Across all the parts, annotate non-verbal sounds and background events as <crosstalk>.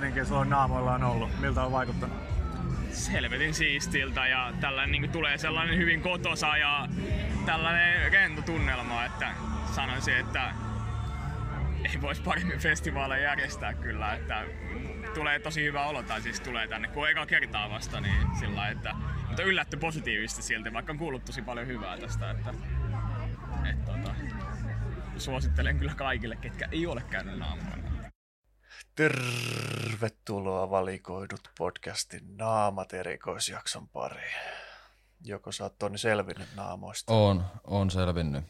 meininki sulla on ollut? Miltä on vaikuttanut? Selvetin siistiltä ja tällainen niin tulee sellainen hyvin kotosa ja tällainen rento tunnelma, että sanoisin, että ei voisi paremmin festivaaleja järjestää kyllä, että tulee tosi hyvä olo, tai siis tulee tänne, kun eka kertaa vasta, niin sillä että, mutta yllätty positiivisesti silti, vaikka on kuullut tosi paljon hyvää tästä, että, että tota, suosittelen kyllä kaikille, ketkä ei ole käynyt naamoilla. Tervetuloa valikoidut podcastin naamat erikoisjakson pariin. Joko sä oot Toni selvinnyt naamoista? On, on selvinnyt.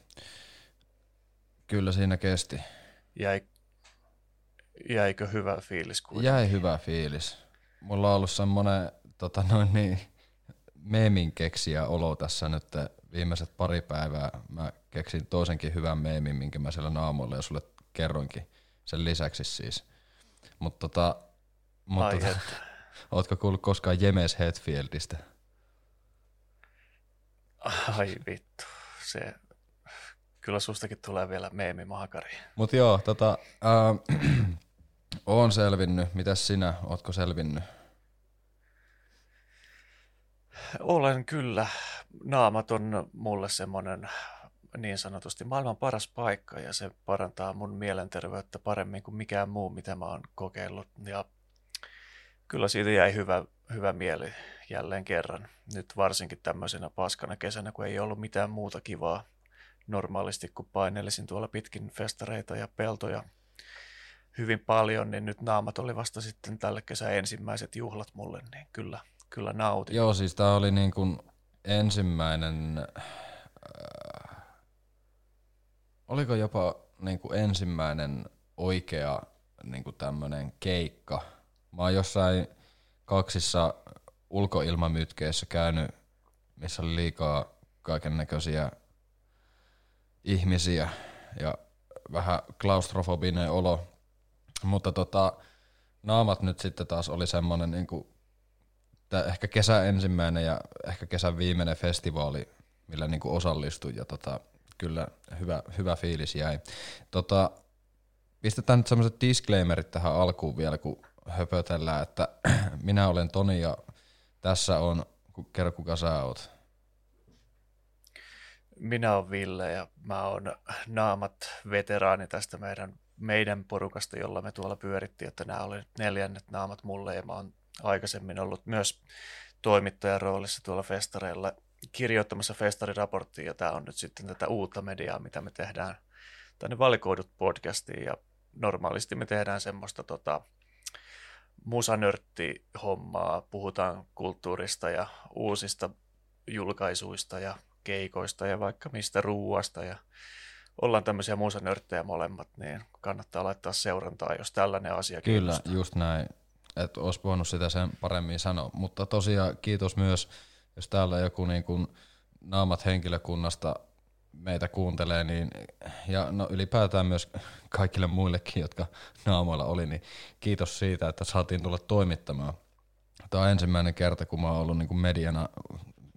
Kyllä siinä kesti. Jäi, jäikö hyvä fiilis kuitenkin? Jäi hyvä fiilis. Mulla on ollut semmonen tota noin niin, meemin keksiä olo tässä nyt viimeiset pari päivää. Mä keksin toisenkin hyvän meemin, minkä mä siellä naamoilla jo sulle kerroinkin sen lisäksi siis. Mutta tota, mut Ai tota, <laughs> ootko kuullut koskaan Jemes Hetfieldistä? Ai vittu, se... Kyllä sustakin tulee vielä meemimahakari. Mut joo, tota, äh, <clears throat> oon selvinnyt. Mitäs sinä, ootko selvinnyt? Olen kyllä. Naamat on mulle semmoinen niin sanotusti maailman paras paikka ja se parantaa mun mielenterveyttä paremmin kuin mikään muu, mitä mä oon kokeillut. Ja kyllä siitä jäi hyvä, hyvä mieli jälleen kerran. Nyt varsinkin tämmöisenä paskana kesänä, kun ei ollut mitään muuta kivaa normaalisti, kun painelisin tuolla pitkin festareita ja peltoja hyvin paljon, niin nyt naamat oli vasta sitten tälle kesän ensimmäiset juhlat mulle, niin kyllä, kyllä nautin. Joo, siis tää oli niin kuin ensimmäinen, äh, oliko jopa niin kuin ensimmäinen oikea niin kuin tämmönen keikka. Mä oon jossain kaksissa ulkoilmamytkeissä käynyt, missä oli liikaa kaiken näköisiä ihmisiä ja vähän klaustrofobinen olo. Mutta tota, naamat nyt sitten taas oli semmonen niinku tää ehkä kesän ensimmäinen ja ehkä kesän viimeinen festivaali, millä niinku osallistuin ja tota, kyllä hyvä, hyvä fiilis jäi. Tota, pistetään nyt semmoiset disclaimerit tähän alkuun vielä, kun höpötellään, että <clears throat> minä olen Toni ja tässä on, kerro kuka sä oot. Minä olen Ville ja mä oon naamat veteraani tästä meidän, meidän porukasta, jolla me tuolla pyörittiin, että nämä oli nyt neljännet naamat mulle ja mä oon aikaisemmin ollut myös toimittajan roolissa tuolla festareilla kirjoittamassa festariraporttia ja tämä on nyt sitten tätä uutta mediaa, mitä me tehdään tänne valikoidut podcastiin ja normaalisti me tehdään semmoista tota, musanörtti-hommaa, puhutaan kulttuurista ja uusista julkaisuista ja keikoista ja vaikka mistä ruuasta ja ollaan tämmöisiä musanörttejä molemmat, niin kannattaa laittaa seurantaa, jos tällainen asia Kyllä, kiinnostaa. just näin. Et olisi voinut sitä sen paremmin sanoa. Mutta tosiaan kiitos myös, jos täällä joku niin kuin naamat henkilökunnasta meitä kuuntelee, niin, ja no ylipäätään myös kaikille muillekin, jotka naamoilla oli, niin kiitos siitä, että saatiin tulla toimittamaan. Tämä on ensimmäinen kerta, kun mä oon ollut niin kuin mediana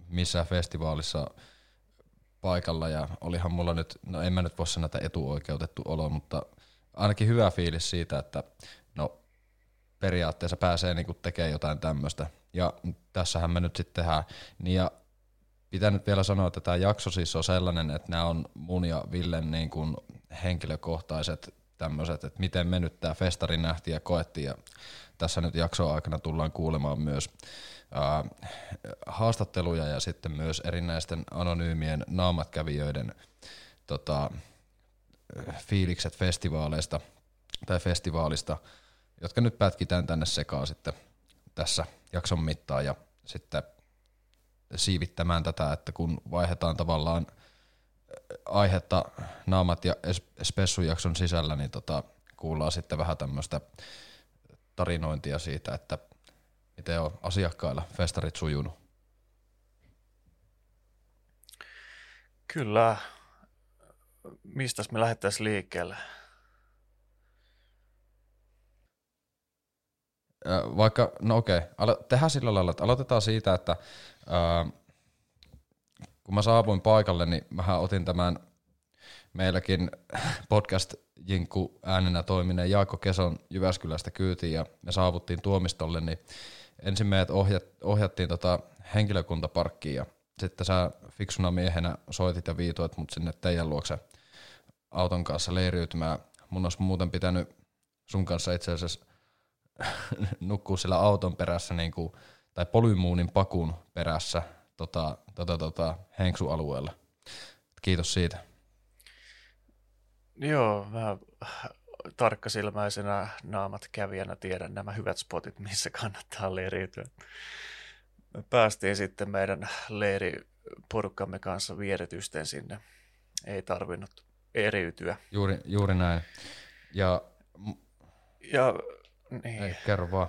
missään festivaalissa paikalla, ja olihan mulla nyt, no en mä nyt voi sanoa, että etuoikeutettu olo, mutta ainakin hyvä fiilis siitä, että no periaatteessa pääsee niinku tekemään jotain tämmöistä. Ja tässähän me nyt sitten tehdään. Niin ja pitää nyt vielä sanoa, että tämä jakso siis on sellainen, että nämä on mun ja Villen niin kuin henkilökohtaiset tämmöiset, että miten me nyt tämä festari nähtiin ja koettiin. Ja tässä nyt jakson aikana tullaan kuulemaan myös ää, haastatteluja ja sitten myös erinäisten anonyymien naamatkävijöiden tota, fiilikset festivaaleista tai festivaalista, jotka nyt pätkitään tänne sekaan sitten tässä jakson mittaan ja sitten siivittämään tätä, että kun vaihdetaan tavallaan aihetta naamat ja es- spessujakson sisällä, niin tota, kuullaan sitten vähän tämmöistä tarinointia siitä, että miten on asiakkailla festarit sujunut. Kyllä. Mistäs me lähdettäisiin liikkeelle? Vaikka, no okei, alo- tehdään sillä lailla, että aloitetaan siitä, että ää, kun mä saavuin paikalle, niin mähän otin tämän meilläkin podcast Jinkku äänenä toimineen Jaakko Keson Jyväskylästä kyytiin ja me saavuttiin tuomistolle, niin ensin meidät ohjat, ohjattiin tota henkilökuntaparkkiin ja sitten sä fiksuna miehenä soitit ja viitoit mut sinne teidän luokse auton kanssa leiriytymään. Mun olisi muuten pitänyt sun kanssa itse asiassa <laughs> nukkuu sillä auton perässä niin kuin, tai polymuunin pakun perässä tota, tota, tota, Henksu-alueella. Kiitos siitä. Joo, mä tarkkasilmäisenä naamat kävijänä tiedän nämä hyvät spotit, missä kannattaa leiriytyä. Me päästiin sitten meidän leiriporukkamme kanssa vieretysten sinne. Ei tarvinnut eriytyä. Juuri, juuri näin. Ja, ja niin. ei, kerro vaan.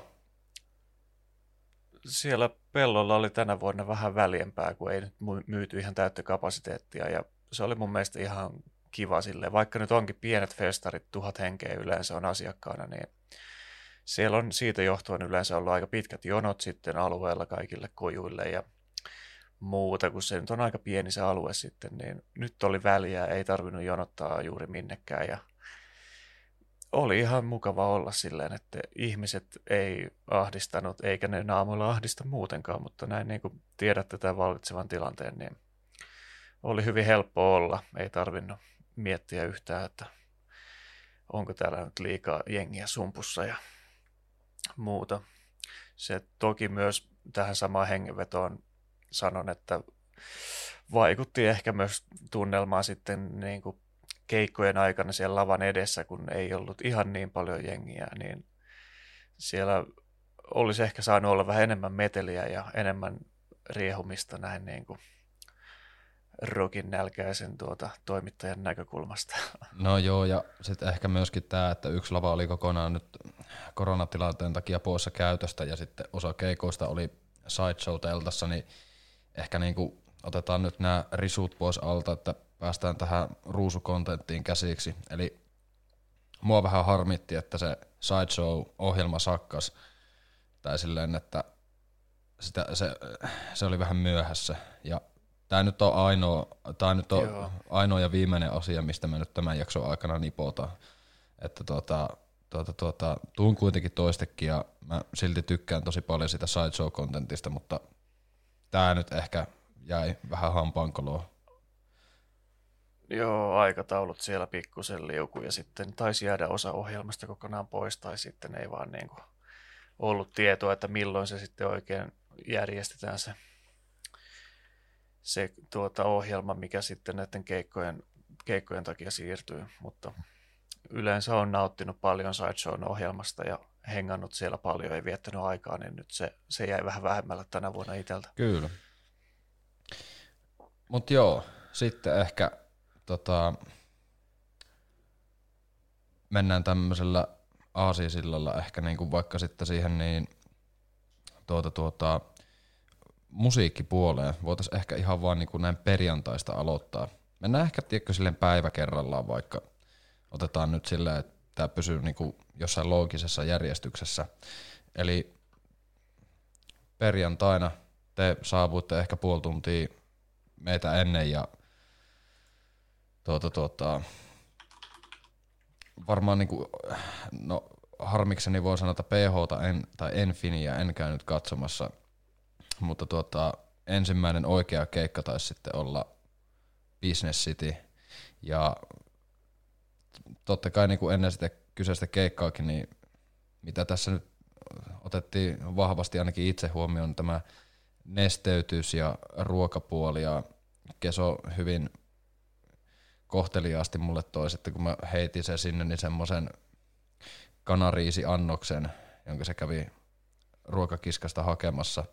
Siellä pellolla oli tänä vuonna vähän väljempää, kun ei nyt myyty ihan täyttä kapasiteettia. Ja se oli mun mielestä ihan kiva sille, vaikka nyt onkin pienet festarit, tuhat henkeä yleensä on asiakkaana, niin siellä on siitä johtuen yleensä ollut aika pitkät jonot sitten alueella kaikille kojuille ja muuta, kun se nyt on aika pieni se alue sitten, niin nyt oli väliä, ei tarvinnut jonottaa juuri minnekään ja oli ihan mukava olla silleen, että ihmiset ei ahdistanut, eikä ne naamuilla ahdista muutenkaan, mutta näin niin kuin tiedätte tämän vallitsevan tilanteen, niin oli hyvin helppo olla, ei tarvinnut miettiä yhtään, että onko täällä nyt liikaa jengiä sumpussa ja muuta. Se toki myös tähän samaan hengenvetoon sanon, että vaikutti ehkä myös tunnelmaan sitten niin kuin keikkojen aikana siellä lavan edessä, kun ei ollut ihan niin paljon jengiä, niin siellä olisi ehkä saanut olla vähän enemmän meteliä ja enemmän riehumista näin niin kuin rokin nälkäisen tuota, toimittajan näkökulmasta. <laughs> No joo, ja sitten ehkä myöskin tämä, että yksi lava oli kokonaan nyt koronatilanteen takia poissa käytöstä, ja sitten osa keikoista oli sideshow-teltassa, niin ehkä niinku otetaan nyt nämä risut pois alta, että päästään tähän ruusukontenttiin käsiksi. Eli mua vähän harmitti, että se sideshow-ohjelma sakkas, tai silleen, että sitä, se, se oli vähän myöhässä, ja Tämä nyt on ainoa, tämä nyt on ainoa ja viimeinen asia, mistä me nyt tämän jakson aikana nipotaan. Että tuota, tuota, tuota, tuun kuitenkin toistekin ja mä silti tykkään tosi paljon sitä sideshow-kontentista, mutta tämä nyt ehkä jäi vähän hampaankoloon. Joo, aikataulut siellä pikkusen liuku ja sitten taisi jäädä osa ohjelmasta kokonaan pois tai sitten ei vaan niin kuin ollut tietoa, että milloin se sitten oikein järjestetään se se tuota, ohjelma, mikä sitten näiden keikkojen, keikkojen takia siirtyy, mutta yleensä on nauttinut paljon Sideshown ohjelmasta ja hengannut siellä paljon ja viettänyt aikaa, niin nyt se, se jäi vähän vähemmällä tänä vuonna itseltä. Kyllä. Mutta joo, sitten ehkä tota, mennään tämmöisellä aasiasillalla ehkä niinku vaikka sitten siihen niin tuota, tuota, musiikkipuoleen voitaisiin ehkä ihan vaan niin kuin näin perjantaista aloittaa. Mennään ehkä tiedätkö, silleen päivä kerrallaan vaikka. Otetaan nyt silleen, että tämä pysyy niin kuin jossain loogisessa järjestyksessä. Eli perjantaina te saavuitte ehkä puoli tuntia meitä ennen ja tuota, tuota, varmaan niin kuin, no harmikseni voi sanoa, että PH en, tai Enfinia en käynyt katsomassa – mutta tuota, ensimmäinen oikea keikka taisi sitten olla Business City. Ja totta kai niin kuin ennen sitä kyseistä keikkaakin, niin mitä tässä nyt otettiin vahvasti ainakin itse huomioon tämä nesteytys ja ruokapuoli ja Keso hyvin kohteliaasti mulle toi sitten, kun mä heitin se sinne, niin semmoisen kanariisi-annoksen, jonka se kävi ruokakiskasta hakemassa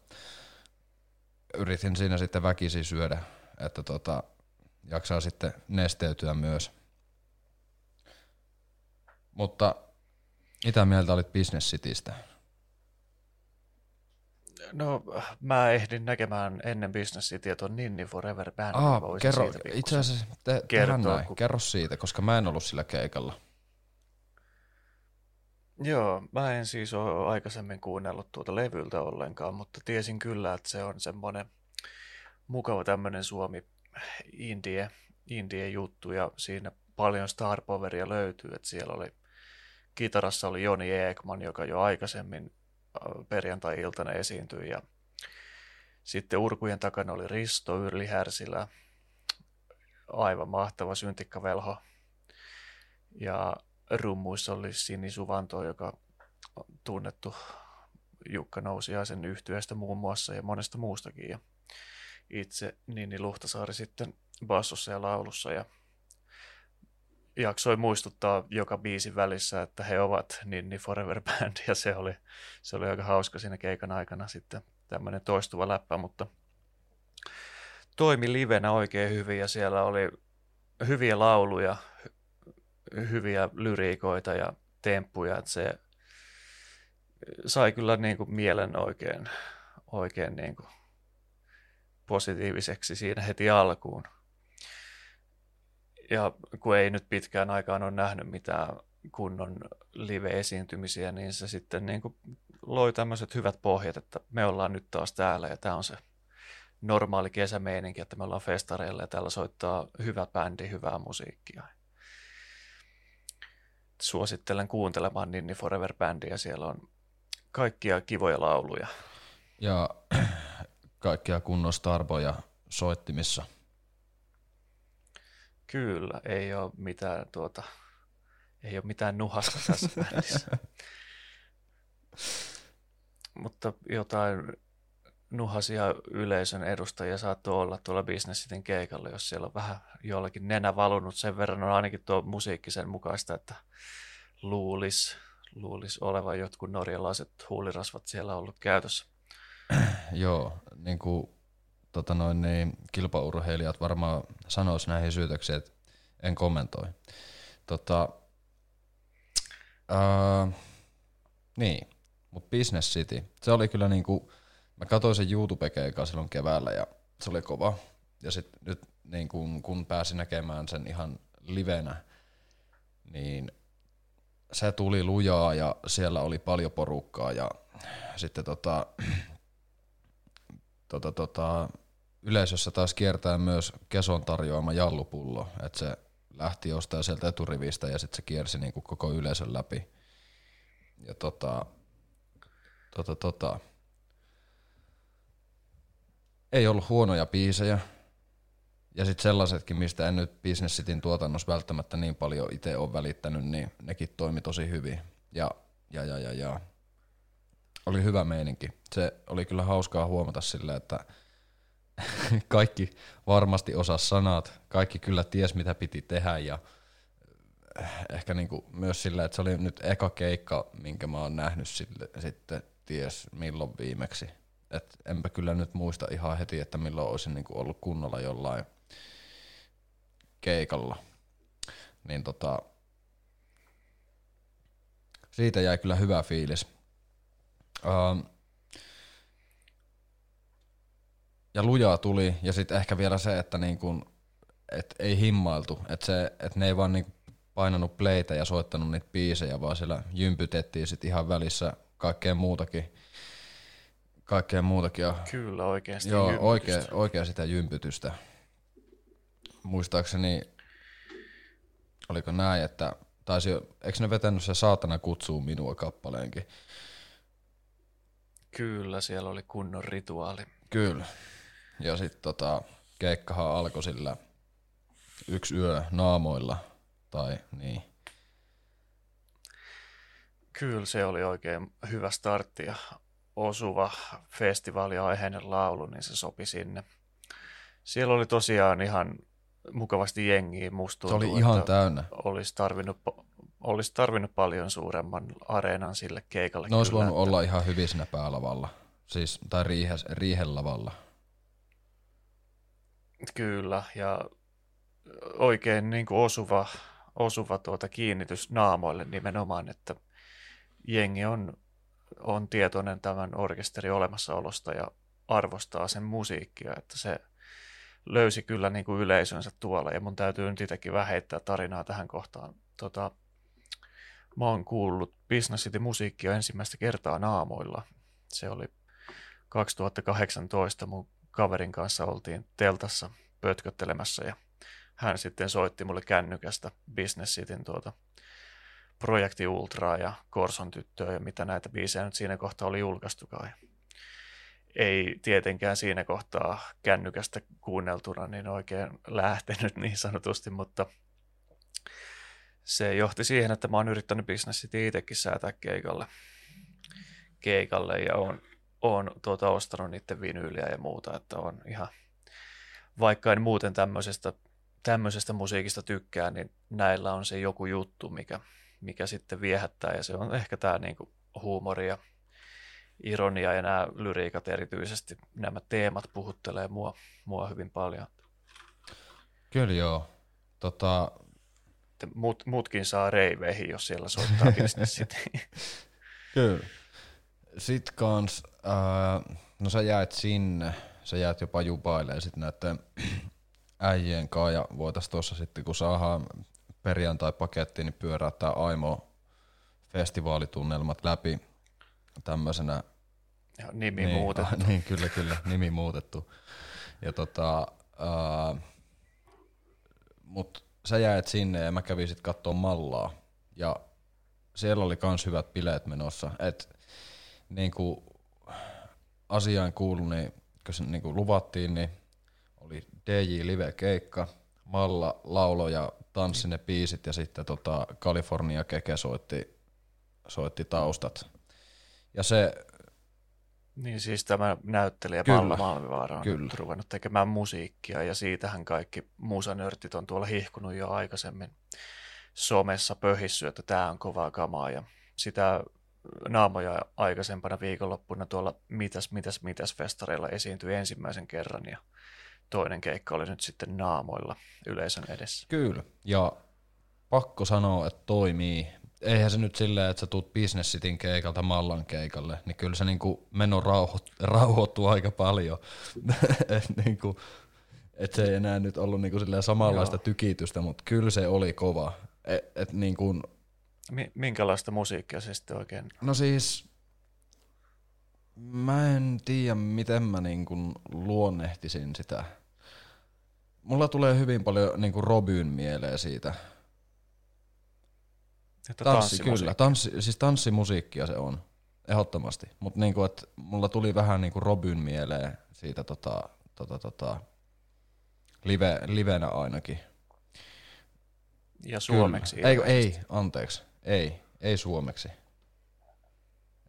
yritin siinä sitten väkisin syödä, että tota, jaksaa sitten nesteytyä myös. Mutta mitä mieltä olit Business Citystä? No, mä ehdin näkemään ennen tuon Ninni Forever Band. Ah, kerro, itse asiassa te, kertoa, näin, kun... kerro siitä, koska mä en ollut sillä keikalla. Joo, mä en siis ole aikaisemmin kuunnellut tuota levyltä ollenkaan, mutta tiesin kyllä, että se on semmoinen mukava tämmöinen Suomi indie, indie juttu ja siinä paljon star poweria löytyy, että siellä oli kitarassa oli Joni Ekman, joka jo aikaisemmin perjantai-iltana esiintyi ja sitten urkujen takana oli Risto Yrli Härsilä, aivan mahtava syntikkavelho. Ja rummuissa oli Sini Suvanto, joka on tunnettu Jukka Nousiaisen yhtyeestä muun muassa ja monesta muustakin. Ja itse Nini Luhtasaari sitten bassossa ja laulussa ja jaksoi muistuttaa joka biisin välissä, että he ovat Ninni Forever Band ja se oli, se oli aika hauska siinä keikan aikana sitten tämmöinen toistuva läppä, mutta toimi livenä oikein hyvin ja siellä oli hyviä lauluja, hyviä lyriikoita ja temppuja, että se sai kyllä niin kuin mielen oikein, oikein niin kuin positiiviseksi siinä heti alkuun. Ja kun ei nyt pitkään aikaan ole nähnyt mitään kunnon live-esiintymisiä, niin se sitten niin kuin loi tämmöiset hyvät pohjat, että me ollaan nyt taas täällä ja tämä on se normaali kesämeininki, että me ollaan festareilla ja täällä soittaa hyvä bändi, hyvää musiikkia. Suosittelen kuuntelemaan Ninni Forever Bandia, siellä on kaikkia kivoja lauluja. Ja <clears throat> kaikkia kunnon starboja soittimissa. Kyllä, ei ole mitään, tuota, ei ole mitään nuhasta tässä <laughs> bändissä. Mutta jotain nuhasia yleisön edustajia saattoi olla tuolla Business keikalla, jos siellä on vähän jollakin nenä valunut. Sen verran on ainakin tuo musiikki sen mukaista, että luulis, luulis olevan jotkut norjalaiset huulirasvat siellä ollut käytössä. Joo, niin kuin tota noin, niin kilpaurheilijat varmaan sanois näihin syytöksiin, että en kommentoi. Tota, ää, niin, mutta Business City, se oli kyllä niinku, mä katsoin sen YouTube-keikan silloin keväällä ja se oli kova. Ja sitten nyt niin kun, kun pääsin näkemään sen ihan livenä, niin se tuli lujaa ja siellä oli paljon porukkaa ja sitten tota, <clears throat> tota, tota, yleisössä taas kiertää myös Keson tarjoama jallupullo, että se lähti jostain sieltä eturivistä ja sitten se kiersi niin kuin koko yleisön läpi. Ja tota, tota, tota, ei ollut huonoja biisejä. Ja sitten sellaisetkin, mistä en nyt Business Cityn tuotannossa välttämättä niin paljon itse ole välittänyt, niin nekin toimi tosi hyvin. Ja, ja, ja, ja, ja. Oli hyvä meininki. Se oli kyllä hauskaa huomata sille, että <laughs> kaikki varmasti osaa sanat, kaikki kyllä ties mitä piti tehdä ja ehkä niinku myös sillä, että se oli nyt eka keikka, minkä mä oon nähnyt sille, sitten ties milloin viimeksi. Et enpä kyllä nyt muista ihan heti, että milloin olisin niinku ollut kunnolla jollain keikalla. Niin tota, siitä jäi kyllä hyvä fiilis. Um, ja lujaa tuli, ja sitten ehkä vielä se, että niin kun, et ei himmailtu, että se, et ne ei vaan niin painanut playtä ja soittanut niitä biisejä, vaan siellä jympytettiin sitten ihan välissä kaikkea muutakin. Kaikkea muutakin. Ja, Kyllä, oikeasti Joo, oikea, oikea sitä jympytystä. Muistaakseni, oliko näin, että taisi, eikö ne vetänyt se Saatana kutsuu minua kappaleenkin? Kyllä, siellä oli kunnon rituaali. Kyllä. Ja sitten tota, keikkahan alkoi sillä yksi yö naamoilla, tai niin. Kyllä se oli oikein hyvä startti ja osuva festivaaliaiheinen laulu, niin se sopi sinne. Siellä oli tosiaan ihan mukavasti jengiä, musta Se oli ihan täynnä. Olisi tarvinnut, olisi tarvinnut paljon suuremman areenan sille keikalle. Ne olisi voinut olla ihan hyvin siinä päälavalla, siis, tai riihes, riihelavalla. Kyllä, ja oikein niin kuin osuva, osuva tuota kiinnitys naamoille nimenomaan, että jengi on, on tietoinen tämän orkesterin olemassaolosta ja arvostaa sen musiikkia, että se löysi kyllä niin kuin yleisönsä tuolla, ja mun täytyy nyt itsekin vähän heittää tarinaa tähän kohtaan. Tota, mä oon kuullut Business City musiikkia ensimmäistä kertaa naamoilla. Se oli 2018 mun kaverin kanssa oltiin teltassa pötköttelemässä ja hän sitten soitti mulle kännykästä Business Cityn tuota Projekti Ultraa ja Korson tyttöä ja mitä näitä biisejä nyt siinä kohtaa oli julkaistukaan. Ja ei tietenkään siinä kohtaa kännykästä kuunneltuna niin oikein lähtenyt niin sanotusti, mutta se johti siihen, että mä oon yrittänyt Business City itsekin säätää keikalle, keikalle ja on, on tuota, ostanut niiden vinyyliä ja muuta, että on ihan, vaikka en muuten tämmöisestä, tämmöisestä musiikista tykkää, niin näillä on se joku juttu, mikä, mikä sitten viehättää ja se on ehkä tämä niinku huumori ja ironia ja nämä lyriikat erityisesti, nämä teemat puhuttelee mua, mua hyvin paljon. Kyllä joo. Tota... Mut, muutkin saa reiveihin, jos siellä soittaa <laughs> Business Kyllä. Sitten kans, äh, no sä jäät sinne, sä jäät jopa jupailemaan sitten näiden <clears throat> äijien kanssa ja voitais tuossa sitten kun saadaan perjantai-paketti, niin pyöräyttää Aimo festivaalitunnelmat läpi tämmöisenä ja nimi niin, muutettu. Ah, <laughs> niin, kyllä, kyllä, nimi muutettu. Ja tota, äh, mut sä jäät sinne ja mä kävin sit kattoo mallaa. Ja siellä oli kans hyvät bileet menossa. Et niinku asiaan kuulu, niin kun se niinku luvattiin, niin oli DJ Live keikka, Malla laulo ja tanssi ne biisit ja sitten tota California Keke soitti, soitti taustat. Ja se niin siis tämä näyttelijä Kyllä. Palla Malmivaara on Kyllä. ruvennut tekemään musiikkia ja siitähän kaikki musanörtit on tuolla hihkunut jo aikaisemmin somessa pöhissy, että tämä on kovaa kamaa ja sitä naamoja aikaisempana viikonloppuna tuolla Mitäs, mitäs, mitäs festareilla esiintyi ensimmäisen kerran ja toinen keikka oli nyt sitten naamoilla yleisön edessä. Kyllä, ja pakko sanoa, että toimii eihän se nyt silleen, että sä tuut Business Cityn keikalta Mallan keikalle, niin kyllä se niinku meno rauhoit, rauhoittuu aika paljon. <laughs> et niinku, et se ei enää nyt ollut niinku samanlaista Joo. tykitystä, mutta kyllä se oli kova. Et, et niinku, Minkälaista musiikkia se sitten oikein? No siis, mä en tiedä miten mä niinku luonnehtisin sitä. Mulla tulee hyvin paljon niinku Robyn mieleen siitä – että tanssi, kyllä. Tanssi, siis tanssimusiikkia se on, ehdottomasti. Mutta niinku, mulla tuli vähän niinku Robyn mieleen siitä tota, tota, tota, live, livenä ainakin. Ja suomeksi? Ei, ei, anteeksi. Ei, ei suomeksi.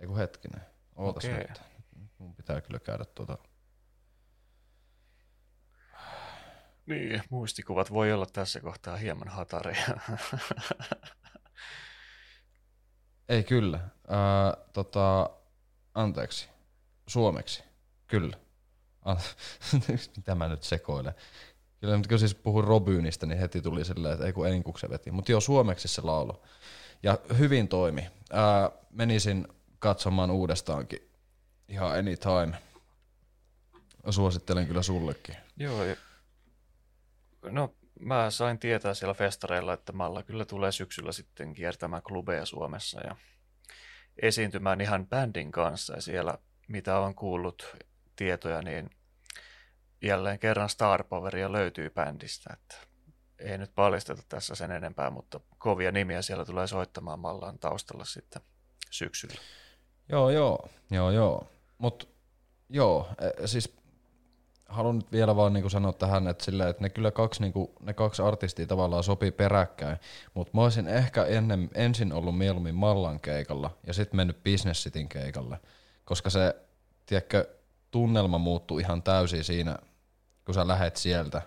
Ei kun hetkinen. Ootas okay. nyt. Mun pitää kyllä käydä tuota... Niin, muistikuvat voi olla tässä kohtaa hieman hatareja. Ei kyllä. Ää, tota, anteeksi. Suomeksi. Kyllä. <laughs> Mitä mä nyt sekoilen. Kyllä, kun siis puhun Robynistä, niin heti tuli silleen, että ei kun enkukse veti. Mutta joo, suomeksi se laulo. Ja hyvin toimi. Ää, menisin katsomaan uudestaankin ihan anytime. Suosittelen kyllä sullekin. Joo, no mä sain tietää siellä festareilla, että Malla kyllä tulee syksyllä sitten kiertämään klubeja Suomessa ja esiintymään ihan bändin kanssa. Ja siellä, mitä on kuullut tietoja, niin jälleen kerran Star Poweria löytyy bändistä. Että ei nyt paljasteta tässä sen enempää, mutta kovia nimiä siellä tulee soittamaan Mallaan taustalla sitten syksyllä. Joo, joo, joo, joo. Mutta joo, e, siis haluan nyt vielä vaan niinku sanoa tähän, että, sillä, että ne kyllä kaksi, niinku, ne kaksi artistia tavallaan sopii peräkkäin, mutta mä olisin ehkä ennen, ensin ollut mieluummin Mallan keikalla ja sitten mennyt Business Cityn keikalle, koska se, tiedätkö, tunnelma muuttuu ihan täysin siinä, kun sä lähet sieltä.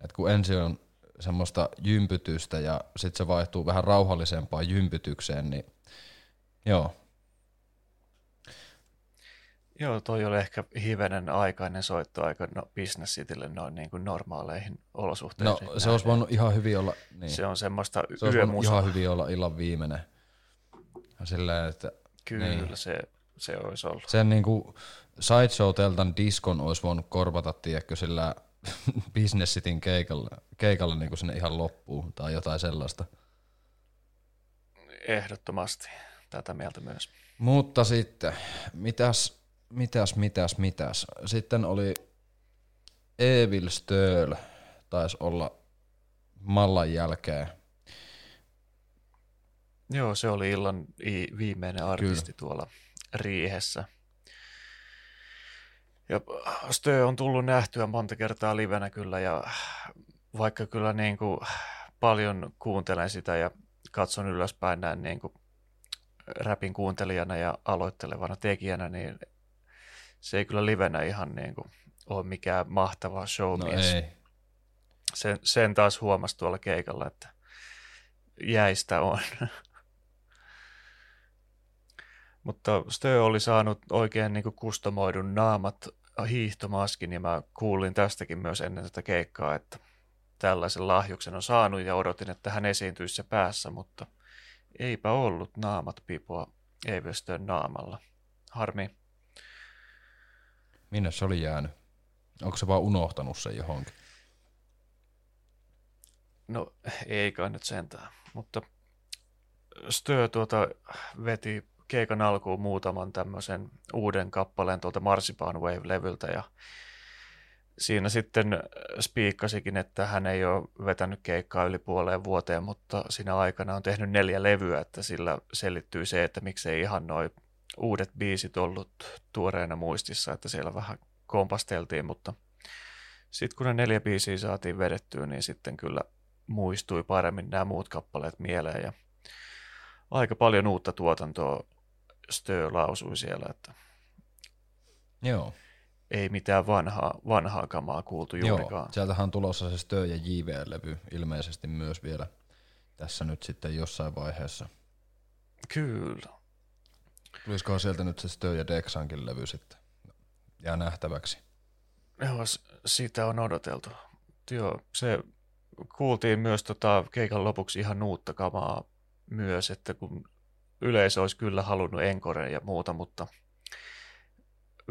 Et kun ensin on semmoista jympytystä ja sitten se vaihtuu vähän rauhallisempaan jympytykseen, niin joo, Joo, toi oli ehkä hivenen aikainen soittoaika no, Business Citylle noin niin kuin normaaleihin olosuhteisiin. No se olisi voinut ihan hyvin olla, niin. se on semmoista se olisi ihan hyvin olla illan viimeinen. Silleen, että, Kyllä, niin. se, se olisi ollut. Sen niin kuin Sideshow-teltan diskon olisi voinut korvata, tiedätkö, sillä <laughs> Business Cityn keikalla, keikalla niin kuin sinne ihan loppuun tai jotain sellaista. Ehdottomasti tätä mieltä myös. Mutta sitten, mitäs mitäs, mitäs, mitäs. Sitten oli Evil Stöl, taisi olla mallan jälkeen. Joo, se oli illan viimeinen artisti Kyllä. tuolla riihessä. Ja Stö on tullut nähtyä monta kertaa livenä kyllä ja vaikka kyllä niin kuin paljon kuuntelen sitä ja katson ylöspäin näin niin kuin räpin kuuntelijana ja aloittelevana tekijänä, niin se ei kyllä livenä ihan niin kuin ole mikään mahtava showmies. No ei. Sen, sen taas huomasi tuolla keikalla, että jäistä on. <laughs> Mutta Stö oli saanut oikein niin kuin kustomoidun naamat hiihtomaskin ja mä kuulin tästäkin myös ennen tätä keikkaa, että tällaisen lahjuksen on saanut ja odotin, että hän esiintyisi se päässä, mutta eipä ollut naamat pipoa Eivestön naamalla. Harmi. Minne se oli jäänyt? Onko se vaan unohtanut sen johonkin? No ei kai nyt sentään, mutta Stö tuota veti keikan alkuun muutaman tämmöisen uuden kappaleen tuolta Marsipan Wave-levyltä ja siinä sitten spiikkasikin, että hän ei ole vetänyt keikkaa yli puoleen vuoteen, mutta siinä aikana on tehnyt neljä levyä, että sillä selittyy se, että miksei ihan noin uudet biisit ollut tuoreena muistissa, että siellä vähän kompasteltiin, mutta sitten kun ne neljä biisiä saatiin vedettyä, niin sitten kyllä muistui paremmin nämä muut kappaleet mieleen ja aika paljon uutta tuotantoa Stö lausui siellä, että Joo. ei mitään vanhaa, vanhaa kamaa kuultu juurikaan. Joo, sieltähän on tulossa se Stö ja JV-levy ilmeisesti myös vielä tässä nyt sitten jossain vaiheessa. Kyllä. Tulisikohan sieltä nyt se Stö ja Dexankin levy sitten? Jää nähtäväksi. Joo, sitä on odoteltu. Joo, se kuultiin myös tota keikan lopuksi ihan uutta kamaa myös, että kun yleisö olisi kyllä halunnut enkoren ja muuta, mutta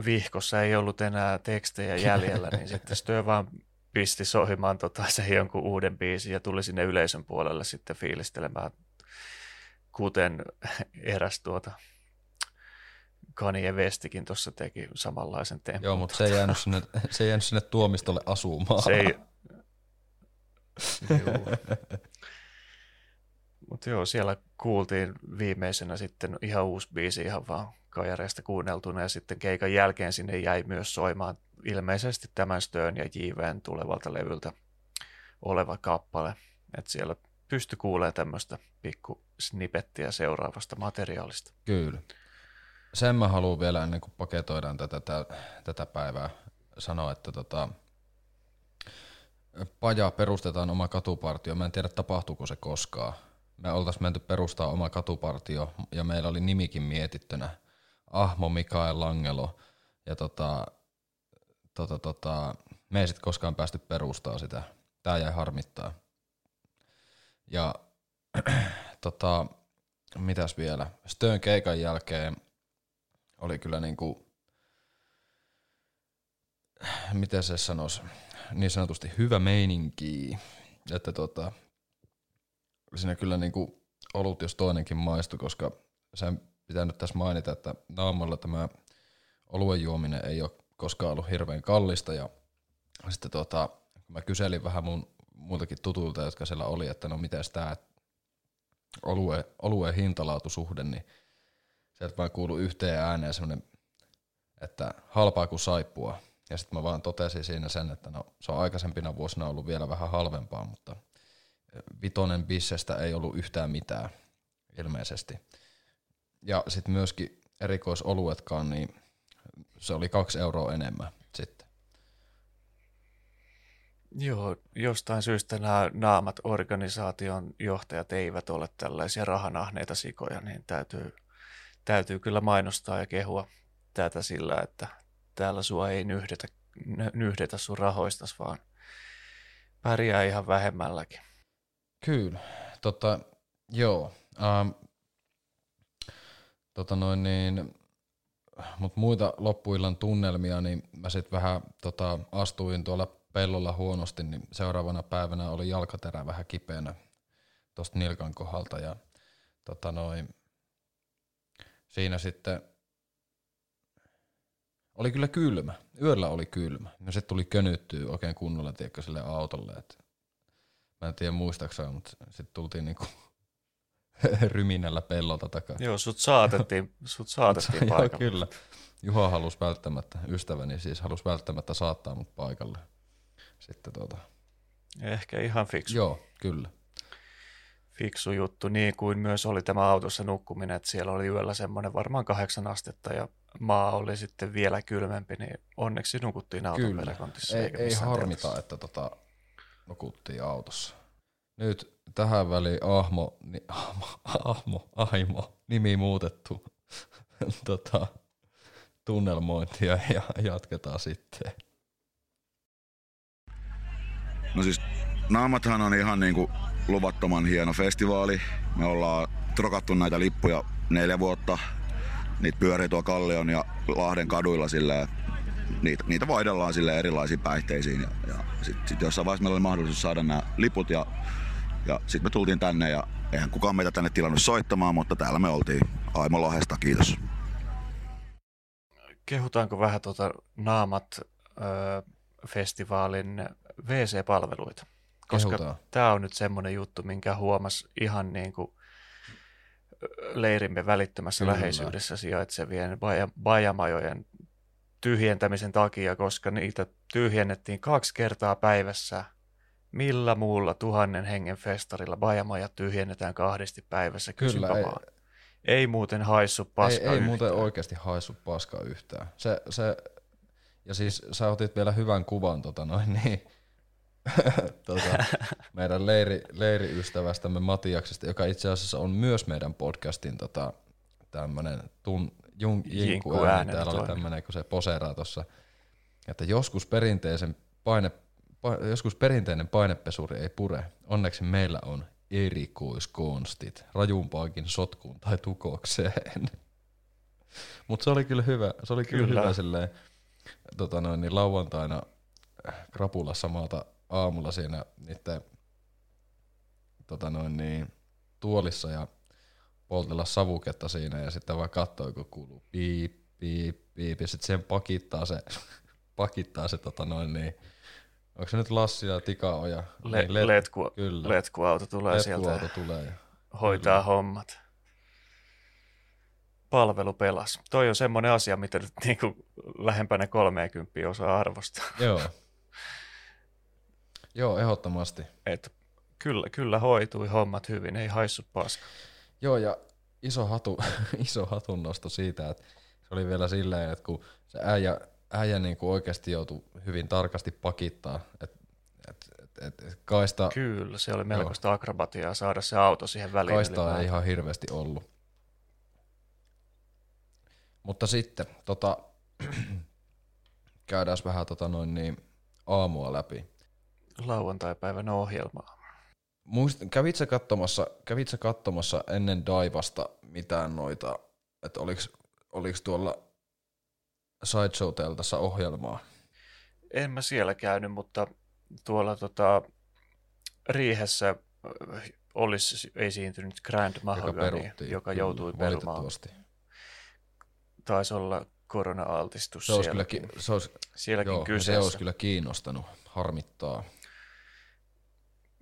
vihkossa ei ollut enää tekstejä jäljellä, niin sitten <laughs> Stö vaan pisti sohimaan tota, se jonkun uuden biisin ja tuli sinne yleisön puolelle sitten fiilistelemään, kuten eräs tuota Kanye Westikin tuossa teki samanlaisen tempun. Joo, mutta se ei jäänyt sinne, se ei jäänyt sinne tuomistolle asumaan. Se ei... <laughs> Mutta joo, siellä kuultiin viimeisenä sitten ihan uusi biisi ihan vaan kajareista kuunneltuna ja sitten keikan jälkeen sinne jäi myös soimaan ilmeisesti tämän Stön ja JVn tulevalta levyltä oleva kappale. Että siellä pysty kuulemaan tämmöistä pikku snippettiä seuraavasta materiaalista. Kyllä. Sen mä haluan vielä ennen kuin paketoidaan tätä, tätä, tätä päivää sanoa, että tota, Paja perustetaan oma katupartio. Mä en tiedä tapahtuuko se koskaan. Me oltaisiin menty perustaa oma katupartio ja meillä oli nimikin mietittynä. Ahmo Mikael Langelo. Ja tota, tota, tota, me ei sitten koskaan päästy perustaa sitä. Tää jäi harmittaa. Ja <clears throat> tota, mitäs vielä? Stön keikan jälkeen oli kyllä niinku, miten se sanoisi, niin sanotusti hyvä meininki. Että tota, siinä kyllä niinku olut jos toinenkin maistu, koska sen pitää nyt tässä mainita, että naamalla tämä oluen juominen ei ole koskaan ollut hirveän kallista ja sitten tota, kun mä kyselin vähän mun muiltakin tutuilta, jotka siellä oli, että no miten tämä olue, olueen hintalaatusuhde, niin sieltä vaan kuului yhteen ääneen semmoinen, että halpaa kuin saippua. Ja sitten mä vaan totesin siinä sen, että no se on aikaisempina vuosina ollut vielä vähän halvempaa, mutta vitonen bissestä ei ollut yhtään mitään ilmeisesti. Ja sitten myöskin erikoisoluetkaan, niin se oli kaksi euroa enemmän sitten. Joo, jostain syystä nämä naamat organisaation johtajat eivät ole tällaisia rahanahneita sikoja, niin täytyy, täytyy kyllä mainostaa ja kehua tätä sillä, että täällä sua ei nyhdetä, nyhdetä sun rahoistas, vaan pärjää ihan vähemmälläkin. Kyllä, tota, joo. Ähm, tota noin niin, mutta muita loppuillan tunnelmia, niin mä sitten vähän tota, astuin tuolla pellolla huonosti, niin seuraavana päivänä oli jalkaterä vähän kipeänä tuosta nilkan kohdalta ja tota noin, siinä sitten oli kyllä kylmä. Yöllä oli kylmä. Ja sitten tuli könyttyä oikein kunnolla tiedätkö, sille autolle. Et Mä en tiedä muistaakseni, mutta sitten tultiin niinku <laughs> ryminällä pellolta takaa. Joo, sut saatettiin, <laughs> sut saatettiin Joo, paikalle. kyllä. Juha halusi välttämättä, ystäväni siis halusi välttämättä saattaa mut paikalle. Sitten tuota, Ehkä ihan fiksu, joo, kyllä. fiksu juttu, niin kuin myös oli tämä autossa nukkuminen, että siellä oli yöllä semmoinen varmaan kahdeksan astetta ja maa oli sitten vielä kylmempi, niin onneksi nukuttiin auton Kyllä. Ei, ei harmita, että tota, nukuttiin autossa. Nyt tähän väliin Ahmo, ni, Ahmo, Ahmo, Aimo, nimi muutettu <laughs> tota, tunnelmointia ja jatketaan sitten. No siis Naamathan on ihan niinku luvattoman hieno festivaali. Me ollaan trokattu näitä lippuja neljä vuotta. Niitä pyörii tuolla Kallion ja Lahden kaduilla silleen. Niitä, niitä vaihdellaan sille erilaisiin päihteisiin. Ja, ja sitten sit jossain vaiheessa meillä oli mahdollisuus saada nämä liput ja, ja sitten me tultiin tänne ja eihän kukaan meitä tänne tilannut soittamaan, mutta täällä me oltiin. Aimo Lohesta, kiitos. Kehutaanko vähän tuota Naamat ö, festivaalin WC-palveluita? Koska Kehutaan. tämä on nyt semmoinen juttu, minkä huomas ihan niin kuin leirimme välittömässä Kyllä. läheisyydessä sijaitsevien baja- bajamajojen tyhjentämisen takia, koska niitä tyhjennettiin kaksi kertaa päivässä. Millä muulla tuhannen hengen festarilla bajamajat tyhjennetään kahdesti päivässä? Kyllä, ei- vaan. ei muuten haissu paska ei, ei yhtään. muuten oikeasti haisu paskaa yhtään. Se, se, ja siis sä otit vielä hyvän kuvan tota noin, niin, <laughs> tota, meidän leiri, leiriystävästämme Matiaksesta, joka itse asiassa on myös meidän podcastin tota, tämmönen tun, jun, jinku ääni. Täällä oli toimii. tämmönen, kun se poseeraa tuossa, että joskus perinteisen paine, pa, joskus perinteinen painepesuri ei pure. Onneksi meillä on erikoiskonstit rajumpaakin sotkuun tai tukokseen. <laughs> Mutta se oli kyllä hyvä, se oli kyllä, Kyllä. hyvä silleen, tota noin, niin lauantaina krapulassa maata aamulla siinä niiden tota noin, niin, tuolissa ja poltella savuketta siinä ja sitten vaan katsoi, kun kuuluu piip, piip, piip ja sitten sen pakittaa se, <laughs> pakittaa se tota noin niin, onko se nyt Lassi ja Tikaoja? Le- Niin, let- letku, kyllä. letkuauto tulee sieltä letkuauto tulee. Ja, hoitaa hommat. Palvelu pelas. Toi on semmoinen asia, mitä nyt <laughs> niinku lähempänä 30 osaa arvostaa. <laughs> joo. Joo, ehdottomasti. Et kyllä, kyllä hoitui hommat hyvin, ei haissu paska. Joo, ja iso, hatu, <laughs> iso hatunnosto siitä, että se oli vielä silleen, että kun se äijä, äijä niin kuin oikeasti joutui hyvin tarkasti pakittaa, että et, et, et, et kaista, Kyllä, se oli melkoista akrobatiaa saada se auto siihen väliin. kaistaa ei ihan hirveästi ollut. Mutta sitten tota, <clears throat> käydään vähän tota noin niin aamua läpi. Lauantai-päivän ohjelmaa. Muist, kävit sä katsomassa, kävit sä katsomassa ennen Daivasta mitään noita, että oliks, oliks tuolla Sideshow-teltassa ohjelmaa? En mä siellä käynyt, mutta tuolla tota, riihessä äh, olisi esiintynyt Grand joka Mahogany, joka Kyllä, joutui perumaan. Taisi olla korona-altistus Se olisi, kyllä, sielläkin, ki- se, olisi, sielläkin joo, se kyseessä. olisi kyllä kiinnostanut, harmittaa.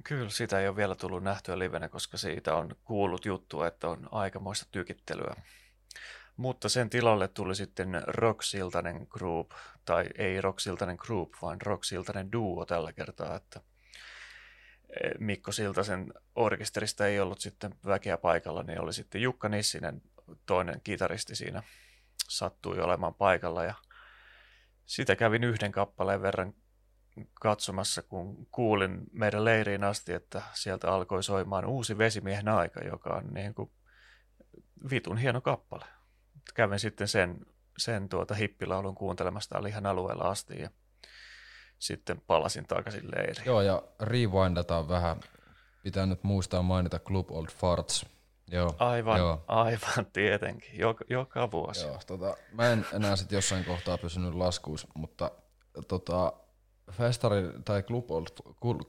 Kyllä, sitä ei ole vielä tullut nähtyä livenä, koska siitä on kuullut juttu, että on aikamoista tykittelyä. Mutta sen tilalle tuli sitten Rock-Siltanen Group, tai ei Rock-Siltanen Group, vaan Rock-Siltanen Duo tällä kertaa, että eh, Mikko Siltasen orkesterista ei ollut sitten väkeä paikalla, niin oli sitten Jukka Nissinen, toinen kitaristi siinä, sattui olemaan paikalla ja sitä kävin yhden kappaleen verran katsomassa, kun kuulin meidän leiriin asti, että sieltä alkoi soimaan uusi Vesimiehen aika, joka on niin kuin vitun hieno kappale. Kävin sitten sen, sen tuota hippilaulun kuuntelemassa täällä ihan alueella asti ja sitten palasin takaisin leiriin. Joo, ja rewindataan vähän. Pitää nyt muistaa mainita Club Old Farts. Joo, Aivan, Joo. aivan tietenkin, joka, joka vuosi. Joo, tota, mä en enää sit jossain kohtaa pysynyt laskuus, mutta tota, festari tai Club Old,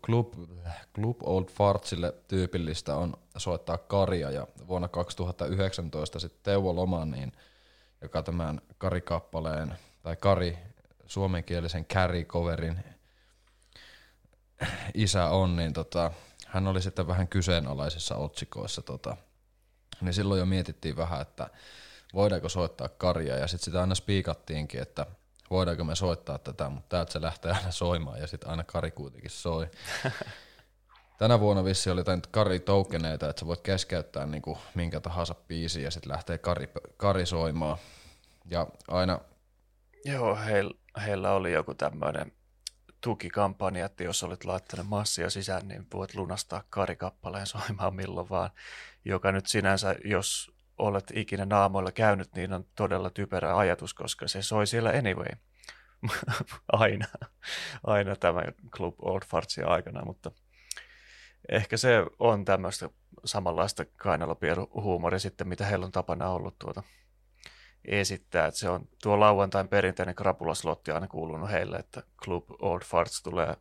Club, Club Old Fartsille tyypillistä on soittaa karia ja vuonna 2019 sitten Teuvo Loma, niin, joka tämän karikappaleen tai kari suomenkielisen carry coverin isä on, niin tota, hän oli sitten vähän kyseenalaisissa otsikoissa. Tota, niin silloin jo mietittiin vähän, että voidaanko soittaa Karia ja sitten sitä aina spiikattiinkin, että voidaanko me soittaa tätä, mutta täältä se lähtee aina soimaan ja sitten aina Kari kuitenkin soi. <laughs> Tänä vuonna vissi oli jotain Kari tokeneita, että sä voit keskeyttää niinku minkä tahansa biisin ja sitten lähtee Kari, Kari soimaan. Ja aina... Joo, heillä, heillä oli joku tämmöinen tukikampanja, että jos olet laittanut massia sisään, niin voit lunastaa karikappaleen soimaan milloin vaan, joka nyt sinänsä, jos olet ikinä naamoilla käynyt, niin on todella typerä ajatus, koska se soi siellä anyway. <laughs> aina, aina tämä Club Old Fartsia aikana, mutta ehkä se on tämmöistä samanlaista kainalopieru-huumoria sitten, mitä heillä on tapana ollut tuota esittää. Että se on tuo lauantain perinteinen krapulaslotti aina kuulunut heille, että Club Old Farts tulee,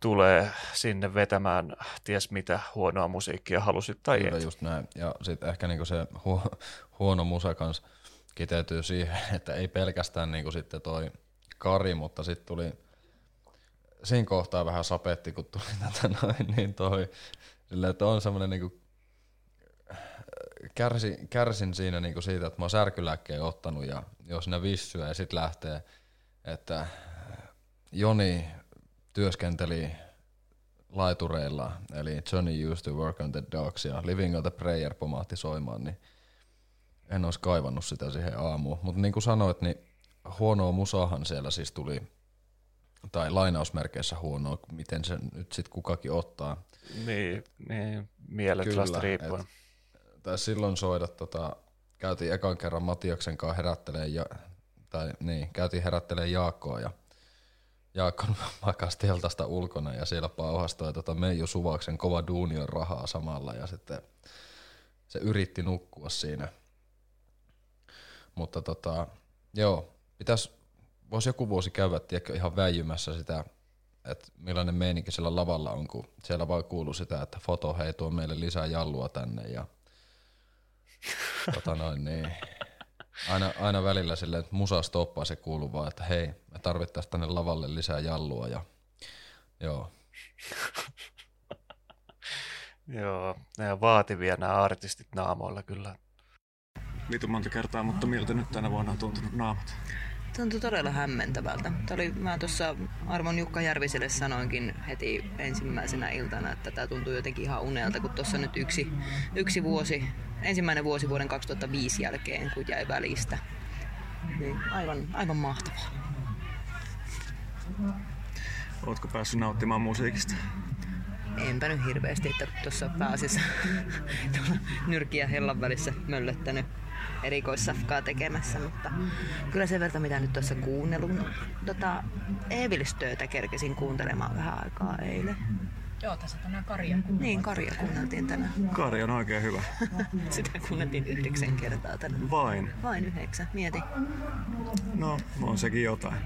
tulee sinne vetämään ties mitä huonoa musiikkia halusit tai Kyllä et. just näin. Ja sitten ehkä niinku se hu- huono musa kans kiteytyy siihen, <laughs> että ei pelkästään niinku sitten toi Kari, mutta sitten tuli siinä kohtaa vähän sapetti, kun tuli <laughs> tätä noin, niin toi, silleen, että on semmoinen niinku, kärsin, kärsin siinä niinku siitä, että mä oon särkylääkkeen ottanut ja jos ne vissyä ja sitten lähtee, että Joni työskenteli laitureilla, eli Johnny used to work on the dogs ja Living on the Prayer pomaatti soimaan, niin en olisi kaivannut sitä siihen aamuun. Mutta niin kuin sanoit, niin huonoa musahan siellä siis tuli, tai lainausmerkeissä huonoa, miten se nyt sitten kukakin ottaa. Niin, niin mielentilasta riippuen. Et, tai silloin soida, tota, käytiin ekan kerran Matiaksen kanssa herättelee, ja, tai niin, käytiin herättelee Jaakkoa ja Jaakko <laughs> makasi teltasta ulkona ja siellä pauhastoi tota Meiju Suvaksen kova duuni on rahaa samalla ja sitten se yritti nukkua siinä. Mutta tota, joo, pitäisi, voisi joku vuosi käydä tiedätkö, ihan väijymässä sitä, että millainen meininki siellä lavalla on, kun siellä vaan kuuluu sitä, että foto hei tuo meille lisää jallua tänne ja tota noin niin. Aina, aina välillä silleen, että musa stoppaa se kuuluu vaan, että hei, me tarvittaisiin tänne lavalle lisää jallua ja joo. <laughs> Joo, ne on vaativia nämä artistit naamoilla kyllä. Vitu monta kertaa, mutta miltä nyt tänä vuonna on tuntunut naamat? Tuntui todella hämmentävältä. Tämä oli, mä tuossa Arvon Jukka Järviselle sanoinkin heti ensimmäisenä iltana, että tämä tuntuu jotenkin ihan unelta, kun tuossa nyt yksi, yksi vuosi, ensimmäinen vuosi vuoden 2005 jälkeen, kun jäi välistä. Niin aivan, aivan mahtavaa. Ootko päässyt nauttimaan musiikista? Enpä nyt hirveästi, että tuossa pääasiassa <laughs> tuolla nyrkiä hellan välissä möllöttänyt erikoissafkaa tekemässä, mutta kyllä sen verran mitä nyt tuossa kuunnellut. Tota, Evilistöötä kerkesin kuuntelemaan vähän aikaa eilen. Joo, tässä tänään Karja. Niin, Karja kuunneltiin tänään. Kari on oikein hyvä. <laughs> Sitä kuunneltiin yhdeksän kertaa tänään. Vain. Vain yhdeksän, mieti. No, on sekin jotain.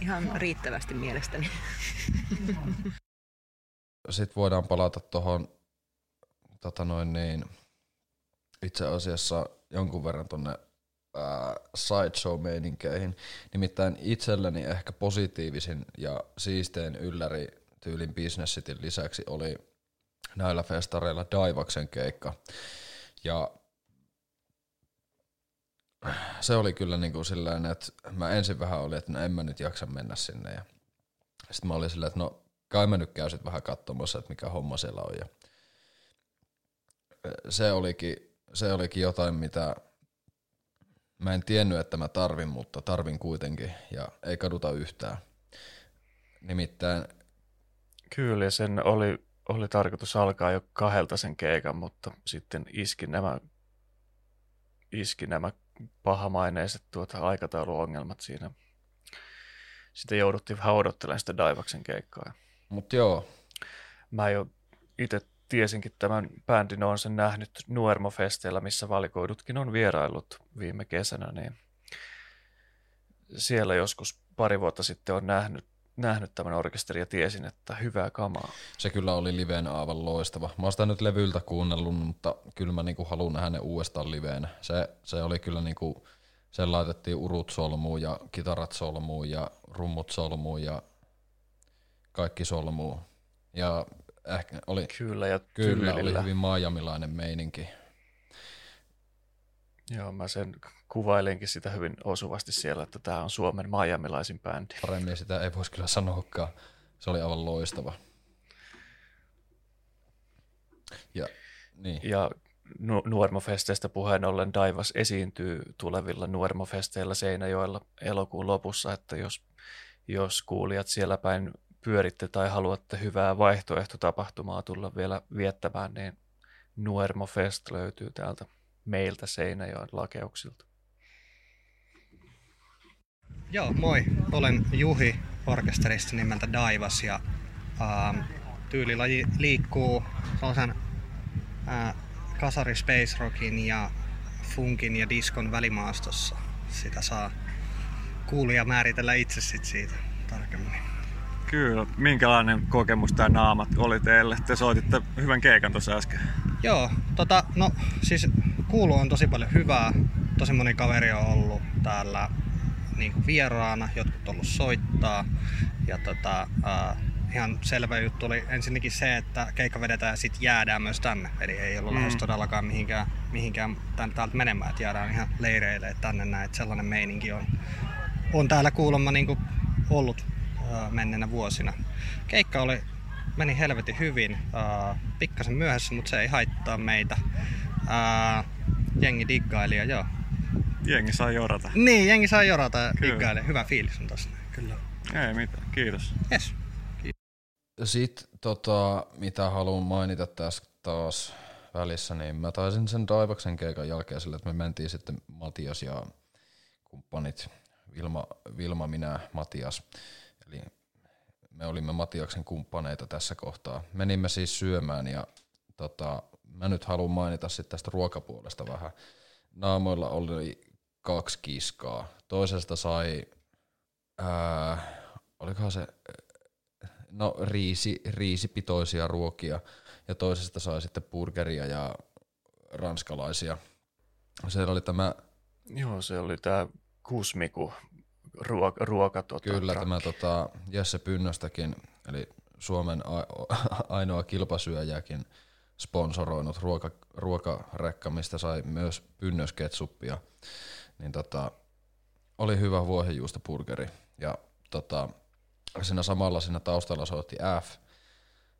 Ihan riittävästi mielestäni. <laughs> Sitten voidaan palata tuohon tota noin niin, itse asiassa jonkun verran tuonne sideshow-meininkeihin. Nimittäin itselleni ehkä positiivisin ja siistein ylläri tyylin Business Cityn lisäksi oli näillä festareilla Daivaksen keikka. Ja se oli kyllä niin kuin silleen, että mä ensin vähän olin, että no en mä nyt jaksa mennä sinne. Ja sitten mä olin silleen, että no kai mä nyt käyn vähän katsomassa, että mikä homma siellä on. Ja se olikin, se olikin jotain, mitä mä en tiennyt, että mä tarvin, mutta tarvin kuitenkin ja ei kaduta yhtään. Nimittäin Kyllä, ja sen oli, oli tarkoitus alkaa jo kahdelta sen keikan, mutta sitten iski nämä, iski nämä pahamaineiset tuota aikatauluongelmat siinä. Sitten jouduttiin vähän odottelemaan sitä Daivaksen keikkaa. Mutta joo. Mä jo itse tiesinkin tämän bändin, on sen nähnyt Nuermo-festeillä, missä valikoidutkin on vierailut viime kesänä, niin siellä joskus pari vuotta sitten on nähnyt, nähnyt tämän orkesterin ja tiesin, että hyvää kamaa. Se kyllä oli liveen aivan loistava. Mä oon sitä nyt levyltä kuunnellut, mutta kyllä mä niinku haluan nähdä ne uudestaan liveen. Se, se oli kyllä niinku, sen laitettiin urut solmuun ja kitarat solmuun ja rummut solmuun ja kaikki solmuun. Ja ehkä oli, Kyllä, ja kyllä oli hyvin maajamilainen meininki. Joo, mä sen kuvailinkin sitä hyvin osuvasti siellä, että tämä on Suomen maajamilaisin bändi. Paremmin sitä ei voisi kyllä sanoakaan. Se oli aivan loistava. Ja niin. Ja nu- Nuormofesteistä puheen ollen Daivas esiintyy tulevilla Nuormofesteillä Seinäjoella elokuun lopussa, että jos, jos kuulijat siellä päin pyöritte tai haluatte hyvää vaihtoehtotapahtumaa tulla vielä viettämään, niin Nuormofest löytyy täältä meiltä Seinäjoen lakeuksilta. Joo, moi. Olen Juhi orkesterista nimeltä Daivas ja ähm, tyylilaji liikkuu sellaisen äh, kasari space rockin ja funkin ja diskon välimaastossa. Sitä saa kuulija määritellä itse sit siitä tarkemmin. Kyllä. Minkälainen kokemus tämä naamat oli teille? Te soititte hyvän keikan tuossa äsken. Joo, tota, no siis kuulu on tosi paljon hyvää. Tosi moni kaveri on ollut täällä niin kuin vieraana, jotkut on ollut soittaa. Ja tota, äh, ihan selvä juttu oli ensinnäkin se, että keikka vedetään ja sitten jäädään myös tänne. Eli ei ollut mm. lähes todellakaan mihinkään, mihinkään tän, täältä menemään, että jäädään ihan leireille tänne näin. Että sellainen meininki on, on täällä kuulemma niin kuin ollut menneenä vuosina. Keikka oli meni helvetin hyvin. Pikkasen myöhässä, mutta se ei haittaa meitä. Jengi diggaili ja joo. Jengi sai jorata. Niin, jengi saa jorata ja diggaili. Hyvä fiilis on tossa. Kyllä. Ei mitään, kiitos. Yes. Sitten tota, mitä haluan mainita tässä taas välissä, niin mä taisin sen Daivaksen keikan jälkeen sille, että me mentiin sitten Matias ja kumppanit, Vilma, Vilma minä, Matias. Eli me olimme Matiaksen kumppaneita tässä kohtaa. Menimme siis syömään ja tota, mä nyt haluan mainita sitten tästä ruokapuolesta vähän. Naamoilla oli kaksi kiskaa. Toisesta sai, ää, olikohan se no riisi, riisipitoisia ruokia ja toisesta sai sitten burgeria ja ranskalaisia. Siellä oli tämä, Joo, se oli tämä Kusmiku ruoka, ruoka tota, kyllä trakki. tämä tota, Jesse Pynnöstäkin, eli Suomen ainoa kilpasyöjäkin sponsoroinut ruoka, ruokarekka, mistä sai myös pynnösketsuppia, niin tota, oli hyvä vuohenjuustoburgeri. Ja tota, siinä samalla siinä taustalla soitti F,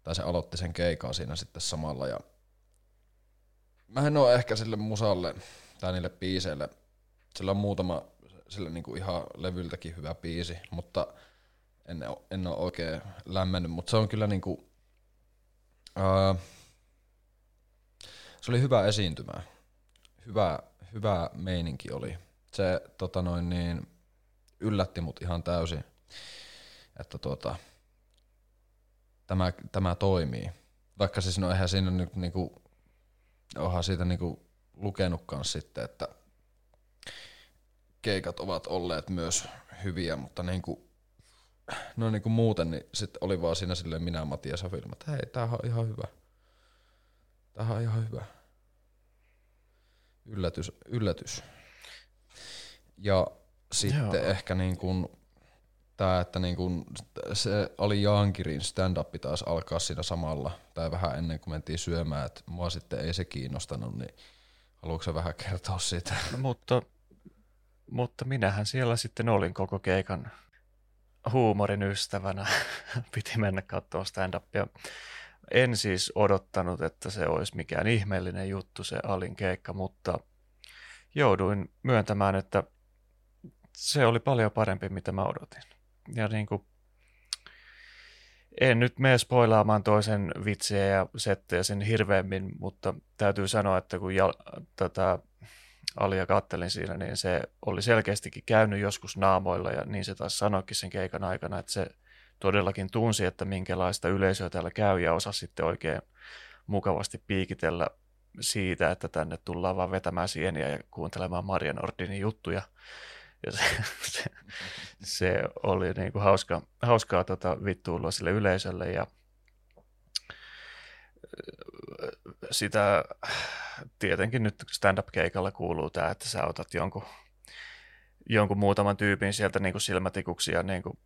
tai se aloitti sen keikaa siinä sitten samalla. Ja mä en oo ehkä sille musalle tai niille biiseille, sillä on muutama sille niinku ihan levyltäkin hyvä biisi, mutta en, en ole oikein lämmennyt, mutta se on kyllä niinku, ää, se oli hyvä esiintymä. Hyvä, hyvä meininki oli. Se tota noin niin, yllätti mut ihan täysin, että tuota, tämä, tämä toimii. Vaikka siis no eihän siinä nyt niinku, onhan siitä niinku lukenutkaan sitten, että keikat ovat olleet myös hyviä, mutta niinku, no niinku muuten, niin sitten oli vaan siinä silleen minä, Matias ja Vilma, että hei, tämähän on ihan hyvä. Tämähän on ihan hyvä. Yllätys, yllätys. Ja sitten Joo. ehkä niin kuin tämä, että niin kuin se oli Jankirin stand-up taas alkaa siinä samalla, tai vähän ennen kuin mentiin syömään, että mua sitten ei se kiinnostanut, niin haluatko vähän kertoa siitä? No, mutta, mutta minähän siellä sitten olin koko keikan huumorin ystävänä. <laughs> Piti mennä katsomaan stand-upia. En siis odottanut, että se olisi mikään ihmeellinen juttu se Alin keikka, mutta jouduin myöntämään, että se oli paljon parempi, mitä mä odotin. Ja niin kuin, en nyt mene spoilaamaan toisen vitsiä ja settejä sen hirveämmin, mutta täytyy sanoa, että kun jal, tätä Alia kattelin siinä, niin se oli selkeästikin käynyt joskus naamoilla ja niin se taas sanoikin sen keikan aikana, että se todellakin tunsi, että minkälaista yleisöä täällä käy ja osasi sitten oikein mukavasti piikitellä siitä, että tänne tullaan vaan vetämään sieniä ja kuuntelemaan Maria Nordinin juttuja. Ja se, <laughs> se, se oli niin kuin hauska, hauskaa tota vittuilua sille yleisölle ja sitä tietenkin nyt stand-up-keikalla kuuluu tämä, että sä otat jonkun, jonkun muutaman tyypin sieltä niin kuin silmätikuksi ja niin kuin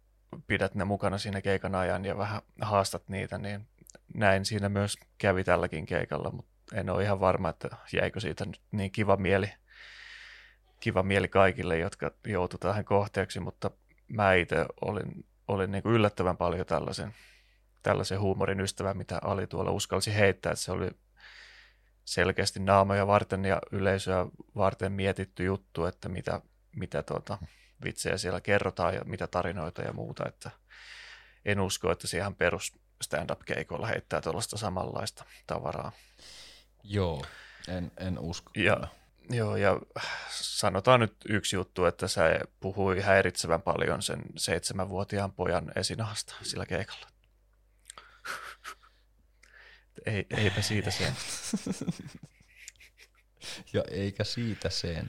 pidät ne mukana siinä keikan ajan ja vähän haastat niitä, niin näin siinä myös kävi tälläkin keikalla, mutta en ole ihan varma, että jäikö siitä nyt niin kiva mieli, kiva mieli kaikille, jotka joutu tähän kohteeksi, mutta mä itse olin, olin niin kuin yllättävän paljon tällaisen, tällaisen huumorin ystävä, mitä Ali tuolla uskalsi heittää, että se oli selkeästi naamoja varten ja yleisöä varten mietitty juttu, että mitä, mitä tuota, vitsejä siellä kerrotaan ja mitä tarinoita ja muuta, että en usko, että se ihan perus stand-up-keikolla heittää tuollaista samanlaista tavaraa. Joo, en, en usko. Ja, joo, ja sanotaan nyt yksi juttu, että se puhui häiritsevän paljon sen seitsemänvuotiaan pojan esinahasta sillä keikalla. Ei, eipä siitä sen. <laughs> ja eikä siitä sen.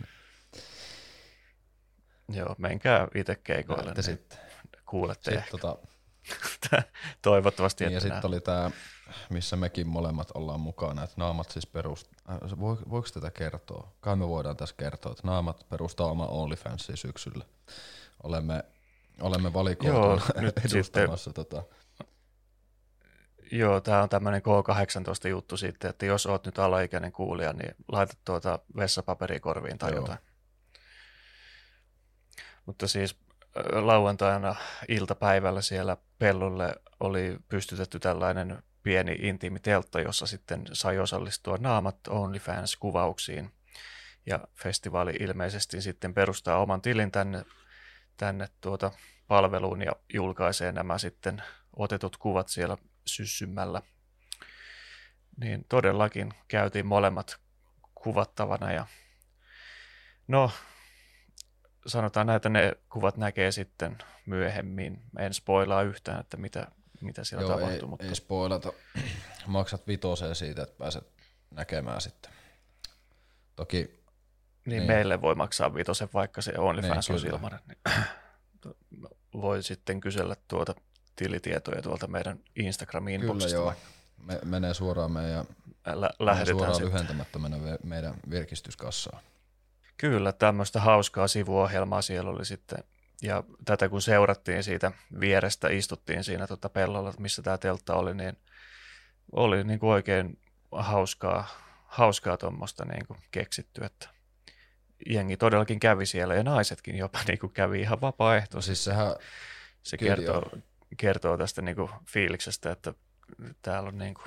Joo, menkää itse keikoille. Näette niin sitten. Kuulette Sitten ehkä. tota, <laughs> Toivottavasti Niin ja sitten oli tämä, missä mekin molemmat ollaan mukana, että Naamat siis perust... Äh, voi, voiko tätä kertoa? Kai me voidaan tässä kertoa, että Naamat perustaa oma OnlyFansin syksyllä. Olemme, olemme Joo, nyt <laughs> edustamassa tota, Joo, tämä on tämmöinen K18 juttu sitten, että jos oot nyt alaikäinen kuulija, niin laita tuota vessapaperia korviin tai Joo. jotain. Mutta siis lauantaina iltapäivällä siellä pellolle oli pystytetty tällainen pieni intiimi teltta, jossa sitten sai osallistua naamat OnlyFans-kuvauksiin. Ja festivaali ilmeisesti sitten perustaa oman tilin tänne, tänne tuota palveluun ja julkaisee nämä sitten otetut kuvat siellä syssymällä. Niin todellakin käytiin molemmat kuvattavana ja no sanotaan näitä ne kuvat näkee sitten myöhemmin. En spoilaa yhtään, että mitä, mitä siellä Joo, tapahtui, ei, mutta ei spoilata. <clears throat> Maksat vitoseen siitä, että pääset näkemään sitten. Toki niin, niin. niin, meille voi maksaa vitosen, vaikka se OnlyFans Niin, kyllä. ilmainen. Niin, voi sitten kysellä tuota tilitietoja tuolta meidän Instagram kyllä joo, me, menee suoraan meidän, Lä- lähdetään suoraan sitten. lyhentämättömänä meidän virkistyskassaan. Kyllä, tämmöistä hauskaa sivuohjelmaa siellä oli sitten. Ja tätä kun seurattiin siitä vierestä, istuttiin siinä tota pellolla, missä tämä teltta oli, niin oli niin kuin oikein hauskaa, hauskaa tuommoista niin kuin keksitty, että jengi todellakin kävi siellä ja naisetkin jopa <laughs> niin kuin kävi ihan No vapaaehtoisesti. siis sehän, Se kertoo, kertoo tästä niin kuin fiiliksestä, että täällä on niin kuin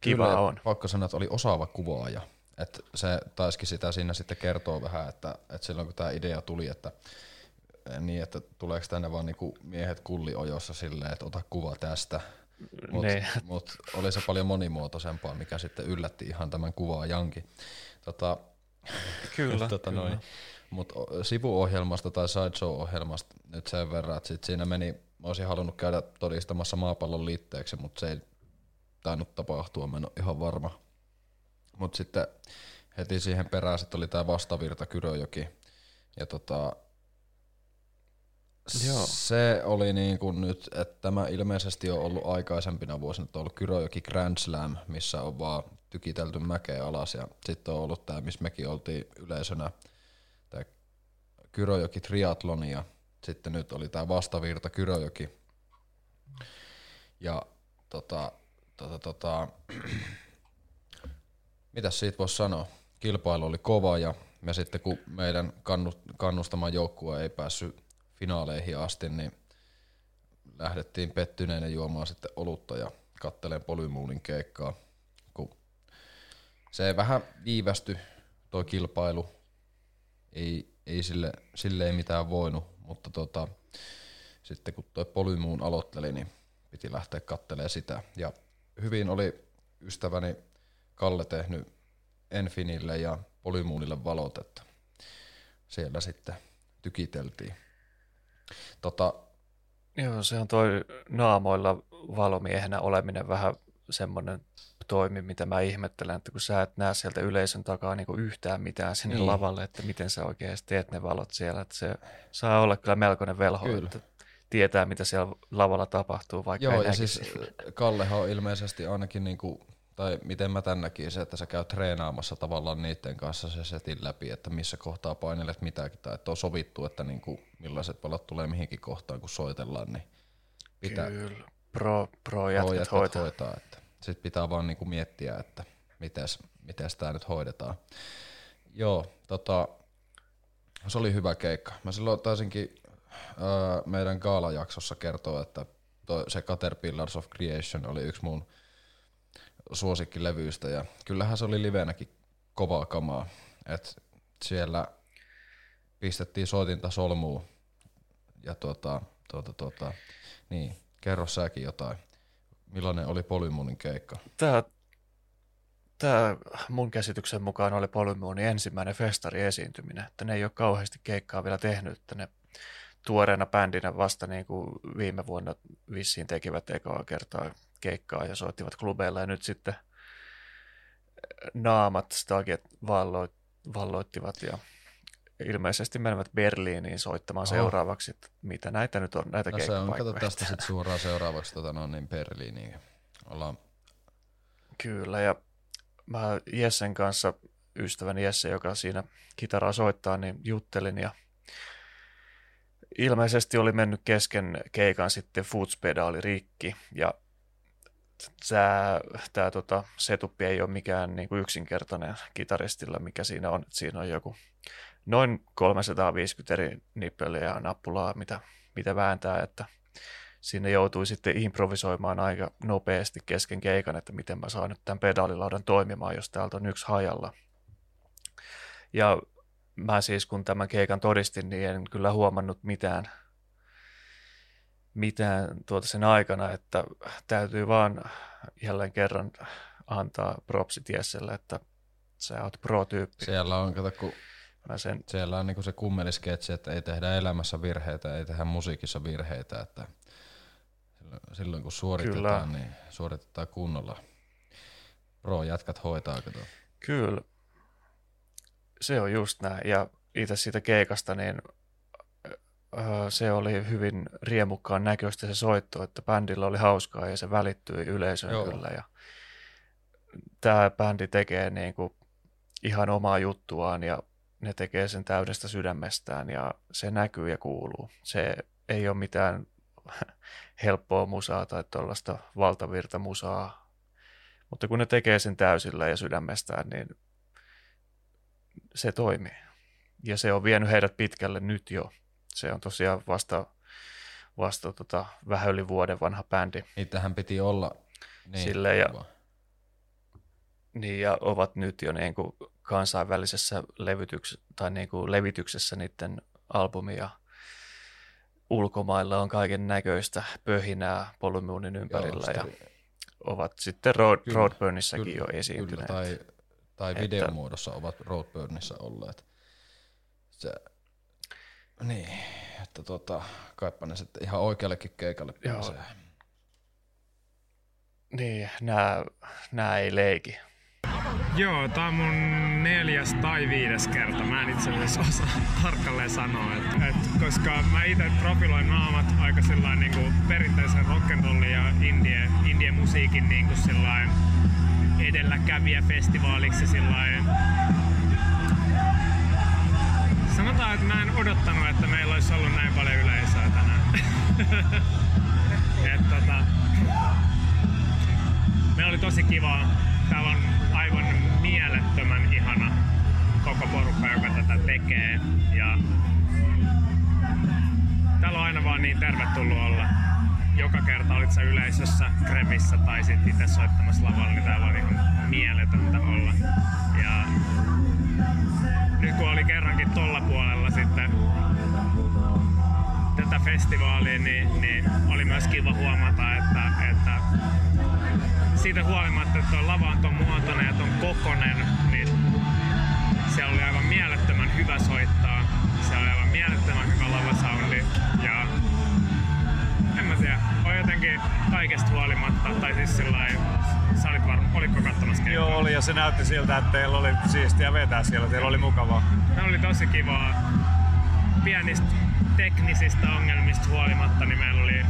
kiva kyllä, on. pakko sanoa, että oli osaava kuvaaja. Että se taisikin sitä siinä sitten kertoo vähän, että, että silloin kun tämä idea tuli, että niin, että tuleeko tänne vaan niinku miehet kulliojossa silleen, että ota kuva tästä. Mutta Niin. mut oli se paljon monimuotoisempaa, mikä sitten yllätti ihan tämän kuvaajankin. Tota, Kyllä, <laughs> tota kyllä. noin. Mutta sivuohjelmasta tai sideshow-ohjelmasta nyt sen verran, että sit siinä meni, mä olisin halunnut käydä todistamassa maapallon liitteeksi, mutta se ei tainnut tapahtua, mä en ole ihan varma. Mutta sitten heti siihen perään sitten oli tämä vastavirta Kyröjoki. Ja tota, Joo. se oli niin kuin nyt, että tämä ilmeisesti on ollut aikaisempina vuosina, että on ollut Kyröjoki Grand Slam, missä on vaan tykitelty mäkeä alas ja sitten on ollut tämä, missä mekin oltiin yleisönä, Kyröjoki Triathlon ja sitten nyt oli tämä vastavirta Kyröjoki. Ja tota, tota, tota, <clears throat> mitäs siitä voisi sanoa? Kilpailu oli kova ja me sitten kun meidän kannu- kannustama joukkue ei päässyt finaaleihin asti, niin lähdettiin pettyneenä juomaan sitten olutta ja katteleen Polymoonin keikkaa, kun se vähän viivästy toi kilpailu, ei, ei sille, sille ei mitään voinut, mutta tota, sitten kun toi Polymoon aloitteli, niin piti lähteä kattelemaan sitä. Ja hyvin oli ystäväni Kalle tehnyt Enfinille ja Polymoonille valot, että siellä sitten tykiteltiin. Tota, Joo, se on toi naamoilla valomiehenä oleminen vähän semmoinen toimi, mitä mä ihmettelen, että kun sä et näe sieltä yleisön takaa niin yhtään mitään sinne Niin. niin. lavalle, että miten sä oikein teet ne valot siellä, että se saa olla kyllä melkoinen velho, Kyllä. että tietää, mitä siellä lavalla tapahtuu, vaikka Joo, ja siis Kallehan on ilmeisesti ainakin, niinku, tai miten mä tän näkisin, että sä käyt treenaamassa tavallaan niiden kanssa se setin läpi, että missä kohtaa painelet mitäkin, tai että on sovittu, että niinku, millaiset valot tulee mihinkin kohtaan, kun soitellaan, niin pitää Kyllä, pro, pro pro jätkät jätkät hoitaa. hoitaa. Että Sitten pitää vaan niinku miettiä, että mites tämä nyt hoidetaan. Joo, tota, se oli hyvä keikka. Mä silloin taisinkin ää, meidän gaalajaksossa kertoa, että toi, se Caterpillars of Creation oli yksi mun suosikkilevyistä ja kyllähän se oli livenäkin kovaa kamaa. Et siellä pistettiin soitinta solmuun ja tuota, tuota, tuota, niin, kerro säkin jotain. Millainen oli Polymoonin keikka? Tämä, tämä mun käsityksen mukaan oli Polymoonin ensimmäinen festari-esiintyminen, että ne ei ole kauheasti keikkaa vielä tehnyt, että ne tuoreena bändinä vasta niin kuin viime vuonna vissiin tekivät ekaa kertaa keikkaa ja soittivat klubeilla ja nyt sitten naamat Staget valloit, valloittivat ja ilmeisesti menevät Berliiniin soittamaan Oho. seuraavaksi, että mitä näitä nyt on, näitä no se on, kato tästä sitten suoraan seuraavaksi tota, no, niin Berliiniin. Ollaan... Kyllä, ja mä Jessen kanssa, ystäväni Jesse, joka siinä kitaraa soittaa, niin juttelin ja ilmeisesti oli mennyt kesken keikan sitten footspedaali rikki ja tämä, tämä tota, setuppi ei ole mikään niin kuin yksinkertainen kitaristilla, mikä siinä on. Siinä on joku noin 350 eri nippeliä ja nappulaa, mitä, mitä vääntää, että sinne joutui sitten improvisoimaan aika nopeasti kesken keikan, että miten mä saan nyt tämän pedaalilaudan toimimaan, jos täältä on yksi hajalla. Ja mä siis kun tämän keikan todistin, niin en kyllä huomannut mitään, mitään tuota sen aikana, että täytyy vaan jälleen kerran antaa propsit Jesselle, että sä oot pro-tyyppi. Siellä on, kato, kun Mä sen... Siellä on niinku se kummelisketsi, että ei tehdä elämässä virheitä, ei tehdä musiikissa virheitä, että silloin kun suoritetaan, Kyllä. niin suoritetaan kunnolla. Pro-jätkät hoitaa, kato. Kyllä. Se on just näin. Ja itse siitä keikasta, niin se oli hyvin riemukkaan näköistä se soitto, että bändillä oli hauskaa ja se välittyi yleisöön Joo. kyllä. Ja tämä bändi tekee niin kuin ihan omaa juttuaan ja ne tekee sen täydestä sydämestään ja se näkyy ja kuuluu. Se ei ole mitään <laughs> helppoa musaa tai tuollaista valtavirta musaa, mutta kun ne tekee sen täysillä ja sydämestään, niin se toimii. Ja se on vienyt heidät pitkälle nyt jo. Se on tosiaan vasta, vasta tota, vähän yli vuoden vanha bändi. Niitähän piti olla niin, Sille ja, niin, ja ovat nyt jo niin kuin kansainvälisessä levytyks- tai niin kuin levityksessä niiden albumia ulkomailla on kaiken näköistä pöhinää Polymoonin ympärillä Joo, ja ovat sitten Road, kyllä, Roadburnissakin kyllä, jo esiintyneet. Kyllä, tai, tai videon muodossa ovat Roadburnissa olleet. Se, niin, että tota, kaipa ne sitten ihan oikeallekin keikalle pääsee. Niin, nämä, nämä ei leiki. Joo, tää on mun neljäs tai viides kerta. Mä en itse asiassa osaa tarkalleen sanoa, et, et, koska mä itse profiloin naamat aika sellainen niinku perinteisen rock'n'rollin ja indie, indie musiikin niinku sellainen edelläkävijä festivaaliksi sellainen Sanotaan, että mä en odottanut, että meillä olisi ollut näin paljon yleisöä tänään. <laughs> Et, tota, meillä oli tosi kivaa. Täällä on aivan mielettömän ihana koko porukka, joka tätä tekee. Ja täällä on aina vaan niin tervetullut olla. Joka kerta olit sä yleisössä, krevissä tai sitten itse soittamassa lavalla, niin täällä on ihan mieletöntä olla. Ja nyt kun oli kerrankin tolla puolella sitten tätä festivaalia, niin, niin oli myös kiva huomata, että, että siitä huolimatta, että tuo lava on ton muotoinen ja ton kokonen, niin se oli aivan mielettömän hyvä soittaa. Se oli aivan mielettömän hyvä lavasoundi. Ja en mä tiedä, on jotenkin kaikesta huolimatta, tai siis sillä sä olit varma, olitko katsomassa keikkaa? Joo, oli ja se näytti siltä, että teillä oli siistiä vetää siellä, teillä oli mukavaa. Me oli tosi kivaa. Pienistä teknisistä ongelmista huolimatta, niin meillä oli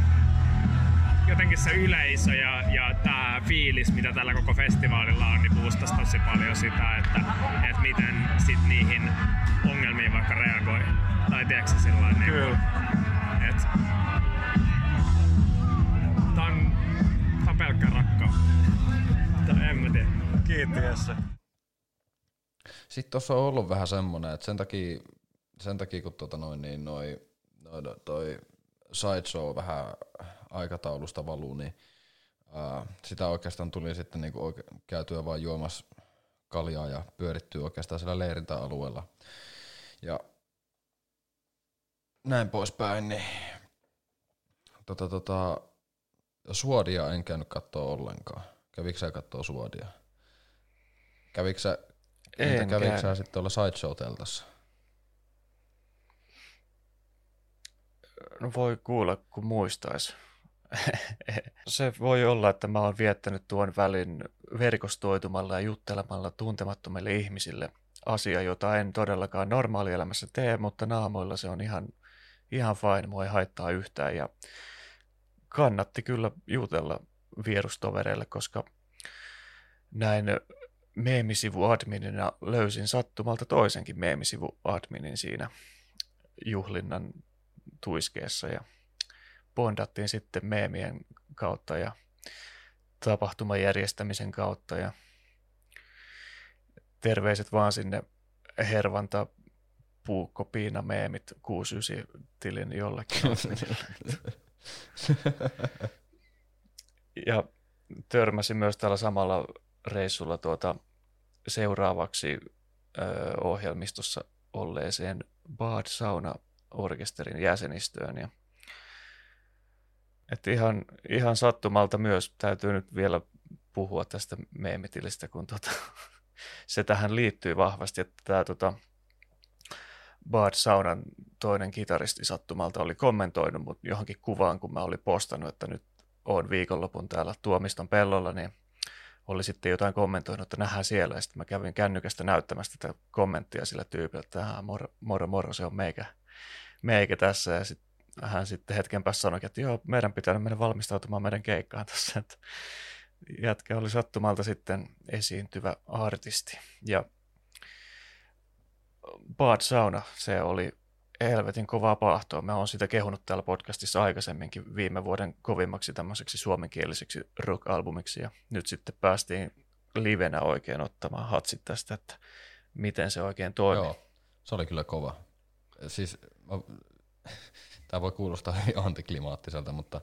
jotenkin se yleisö ja, ja tämä fiilis, mitä tällä koko festivaalilla on, niin boostasi tosi paljon sitä, että, että miten sit niihin ongelmiin vaikka reagoi. Tai tiedätkö sillä niin Kyllä. Et, tää on, tää on pelkkä rakkautta. Tai en mä tiedä. Kiitos. Sitten tuossa on ollut vähän semmoinen, että sen takia, sen takia kun tuota noin, niin noi, noi, toi sideshow vähän aikataulusta valuu, niin ää, sitä oikeastaan tuli sitten niinku oike- käytyä vaan juomassa kaljaa ja pyörittyy oikeastaan siellä leirintäalueella. Ja näin poispäin, niin tota, tota, suodia en käynyt katsoa ollenkaan. Kävikö sä kattoo suodia? Kävikö sä, En entä kävikö sä käynyt. sitten olla sideshow-teltassa? No voi kuulla, kun muistais. <laughs> Se voi olla, että mä oon viettänyt tuon välin verkostoitumalla ja juttelemalla tuntemattomille ihmisille asia, jota en todellakaan normaalielämässä tee, mutta naamoilla se on ihan, ihan fine, mua ei haittaa yhtään. Ja kannatti kyllä jutella vierustovereille, koska näin meemisivuadminina löysin sattumalta toisenkin meemisivuadminin siinä juhlinnan tuiskeessa. Ja bondattiin sitten meemien kautta ja tapahtuman järjestämisen kautta ja terveiset vaan sinne Hervanta Puukko Piina Meemit 69 tilin jollekin <laughs> ja törmäsin myös tällä samalla reissulla tuota seuraavaksi ö, ohjelmistossa olleeseen Bad Sauna orkesterin jäsenistöön. Ja, että ihan, ihan sattumalta myös täytyy nyt vielä puhua tästä meemitilistä, kun tota, <laughs> se tähän liittyy vahvasti, että tämä tota, Bad Saunan toinen kitaristi sattumalta oli kommentoinut mut johonkin kuvaan, kun mä olin postannut, että nyt on viikonlopun täällä Tuomiston pellolla, niin oli sitten jotain kommentoinut, että nähdään siellä. Ja sitten mä kävin kännykästä näyttämästä tätä kommenttia sillä tyypillä, että "Aa, moro, moro, moro, se on meikä, meikä tässä. Ja sitten hän sitten hetken päästä sanoi, että joo, meidän pitää mennä valmistautumaan meidän keikkaan tässä. Että jätkä oli sattumalta sitten esiintyvä artisti. Ja Bad Sauna, se oli helvetin kovaa pahtoa. Mä oon sitä kehunut täällä podcastissa aikaisemminkin viime vuoden kovimmaksi tämmöiseksi suomenkieliseksi rock-albumiksi. Ja nyt sitten päästiin livenä oikein ottamaan hatsit tästä, että miten se oikein toimii. Joo, se oli kyllä kova. Siis, tämä voi kuulostaa <laughs> hyvin antiklimaattiselta, mutta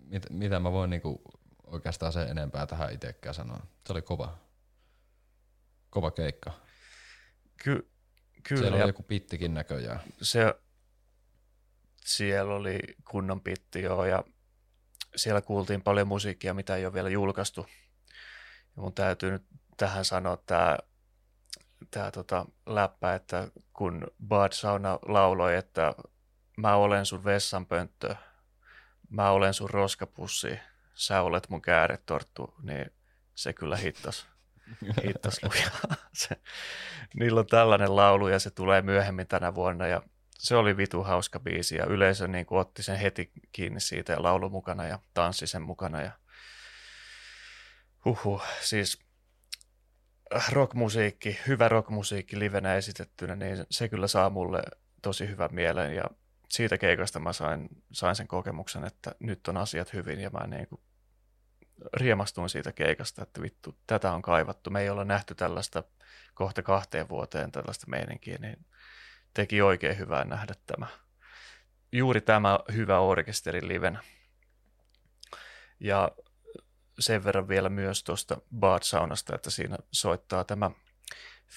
mit, mitä mä voin niinku oikeastaan sen enempää tähän itsekään sanoa. Se oli kova. Kova keikka. Ky- kyllä. Siellä oli joku pittikin näköjään. se, siellä oli kunnon pitti joo, ja siellä kuultiin paljon musiikkia, mitä ei ole vielä julkaistu. Ja mun täytyy nyt tähän sanoa tämä tää tota läppä, että kun Bad Sauna lauloi, että mä olen sun vessanpönttö, mä olen sun roskapussi, sä olet mun kääretorttu, niin se kyllä hittas. <laughs> Hittas lujaa. Se, niillä on tällainen laulu ja se tulee myöhemmin tänä vuonna ja se oli vitu hauska biisi ja yleisö niin kuin otti sen heti kiinni siitä ja laulu mukana ja tanssi sen mukana ja huhu, siis rockmusiikki, hyvä rockmusiikki livenä esitettynä, niin se kyllä saa mulle tosi hyvän mielen ja siitä keikasta mä sain, sain sen kokemuksen, että nyt on asiat hyvin ja mä niin kuin riemastuin siitä keikasta, että vittu, tätä on kaivattu. Me ei olla nähty tällaista kohta kahteen vuoteen tällaista meininkiä, niin teki oikein hyvää nähdä tämä. Juuri tämä hyvä orkesteri livenä. Ja sen verran vielä myös tuosta Bad Saunasta, että siinä soittaa tämä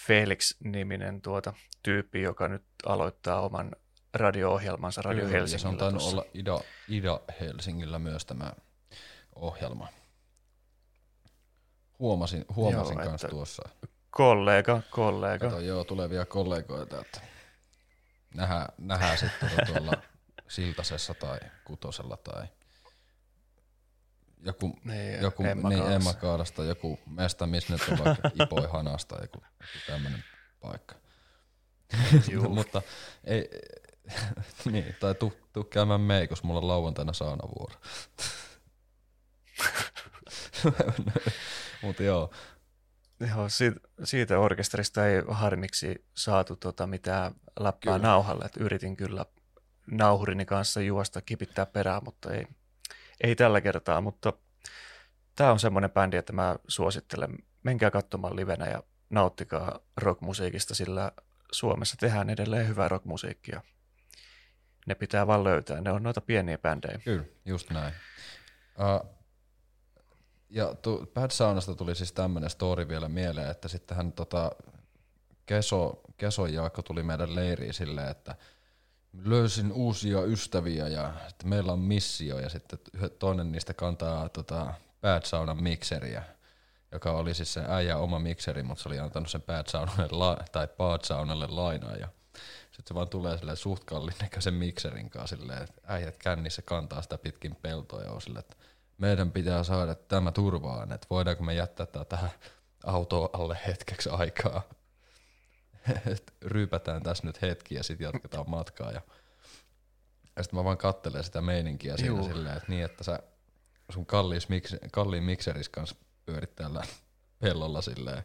Felix-niminen tuota tyyppi, joka nyt aloittaa oman radio-ohjelmansa Radio Kyllä, ja se on Helsingillä. tainnut tuossa. olla Ida, Ida Helsingillä myös tämä ohjelma. Huomasin, huomasin Joo, kanssa tuossa. Kollega, kollega. Kato, joo, tulevia kollegoita, että nähdään, nähdään <laughs> sitten tuolla Siltasessa tai Kutosella tai joku, Niin, joku Emma niin, Kaalassa. Emma Kaalasta, joku mesta, missä nyt on vaikka <laughs> Ipoi Hanasta, joku, joku tämmöinen paikka. <laughs> Mutta ei, <laughs> niin, tai tuu, tuu käymään meikos, mulla on lauantaina saunavuoro. <laughs> Mutta joo, Joo, siitä, siitä orkesterista ei harmiksi saatu tota mitään läppää Kyllä. nauhalle. Et yritin kyllä nauhurini kanssa juosta kipittää perään, mutta ei, ei tällä kertaa. Mutta tämä on semmoinen bändi, että mä suosittelen, menkää katsomaan livenä ja nauttikaa rockmusiikista, sillä Suomessa tehdään edelleen hyvää rockmusiikkia. Ne pitää vaan löytää, ne on noita pieniä bändejä. Kyllä, just näin. Uh, ja tu, Bad Saunasta tuli siis tämmöinen story vielä mieleen, että sitten hän tota, Keso, Keso Jaakko tuli meidän leiriin silleen, että löysin uusia ystäviä ja että meillä on missio ja sitten toinen niistä kantaa tota, Bad Saunan mikseriä, joka oli siis se äijä oma mikseri, mutta se oli antanut sen Bad Saunalle tai Bad Saunalle lainaa ja sitten se vaan tulee silleen suht kallin näköisen mikserin kanssa silleen, että äijät kännissä kantaa sitä pitkin peltoa ja on silleen, että meidän pitää saada tämä turvaan, että voidaanko me jättää tämä tähän autoon alle hetkeksi aikaa. <laughs> Ryypätään tässä nyt hetki ja sitten jatketaan matkaa. Ja, ja sitten mä vaan kattelen sitä meininkiä siinä Juu. silleen, että niin, että sä sun kalliin, miksi, kalliin mikseris kanssa pyörit täällä pellolla silleen.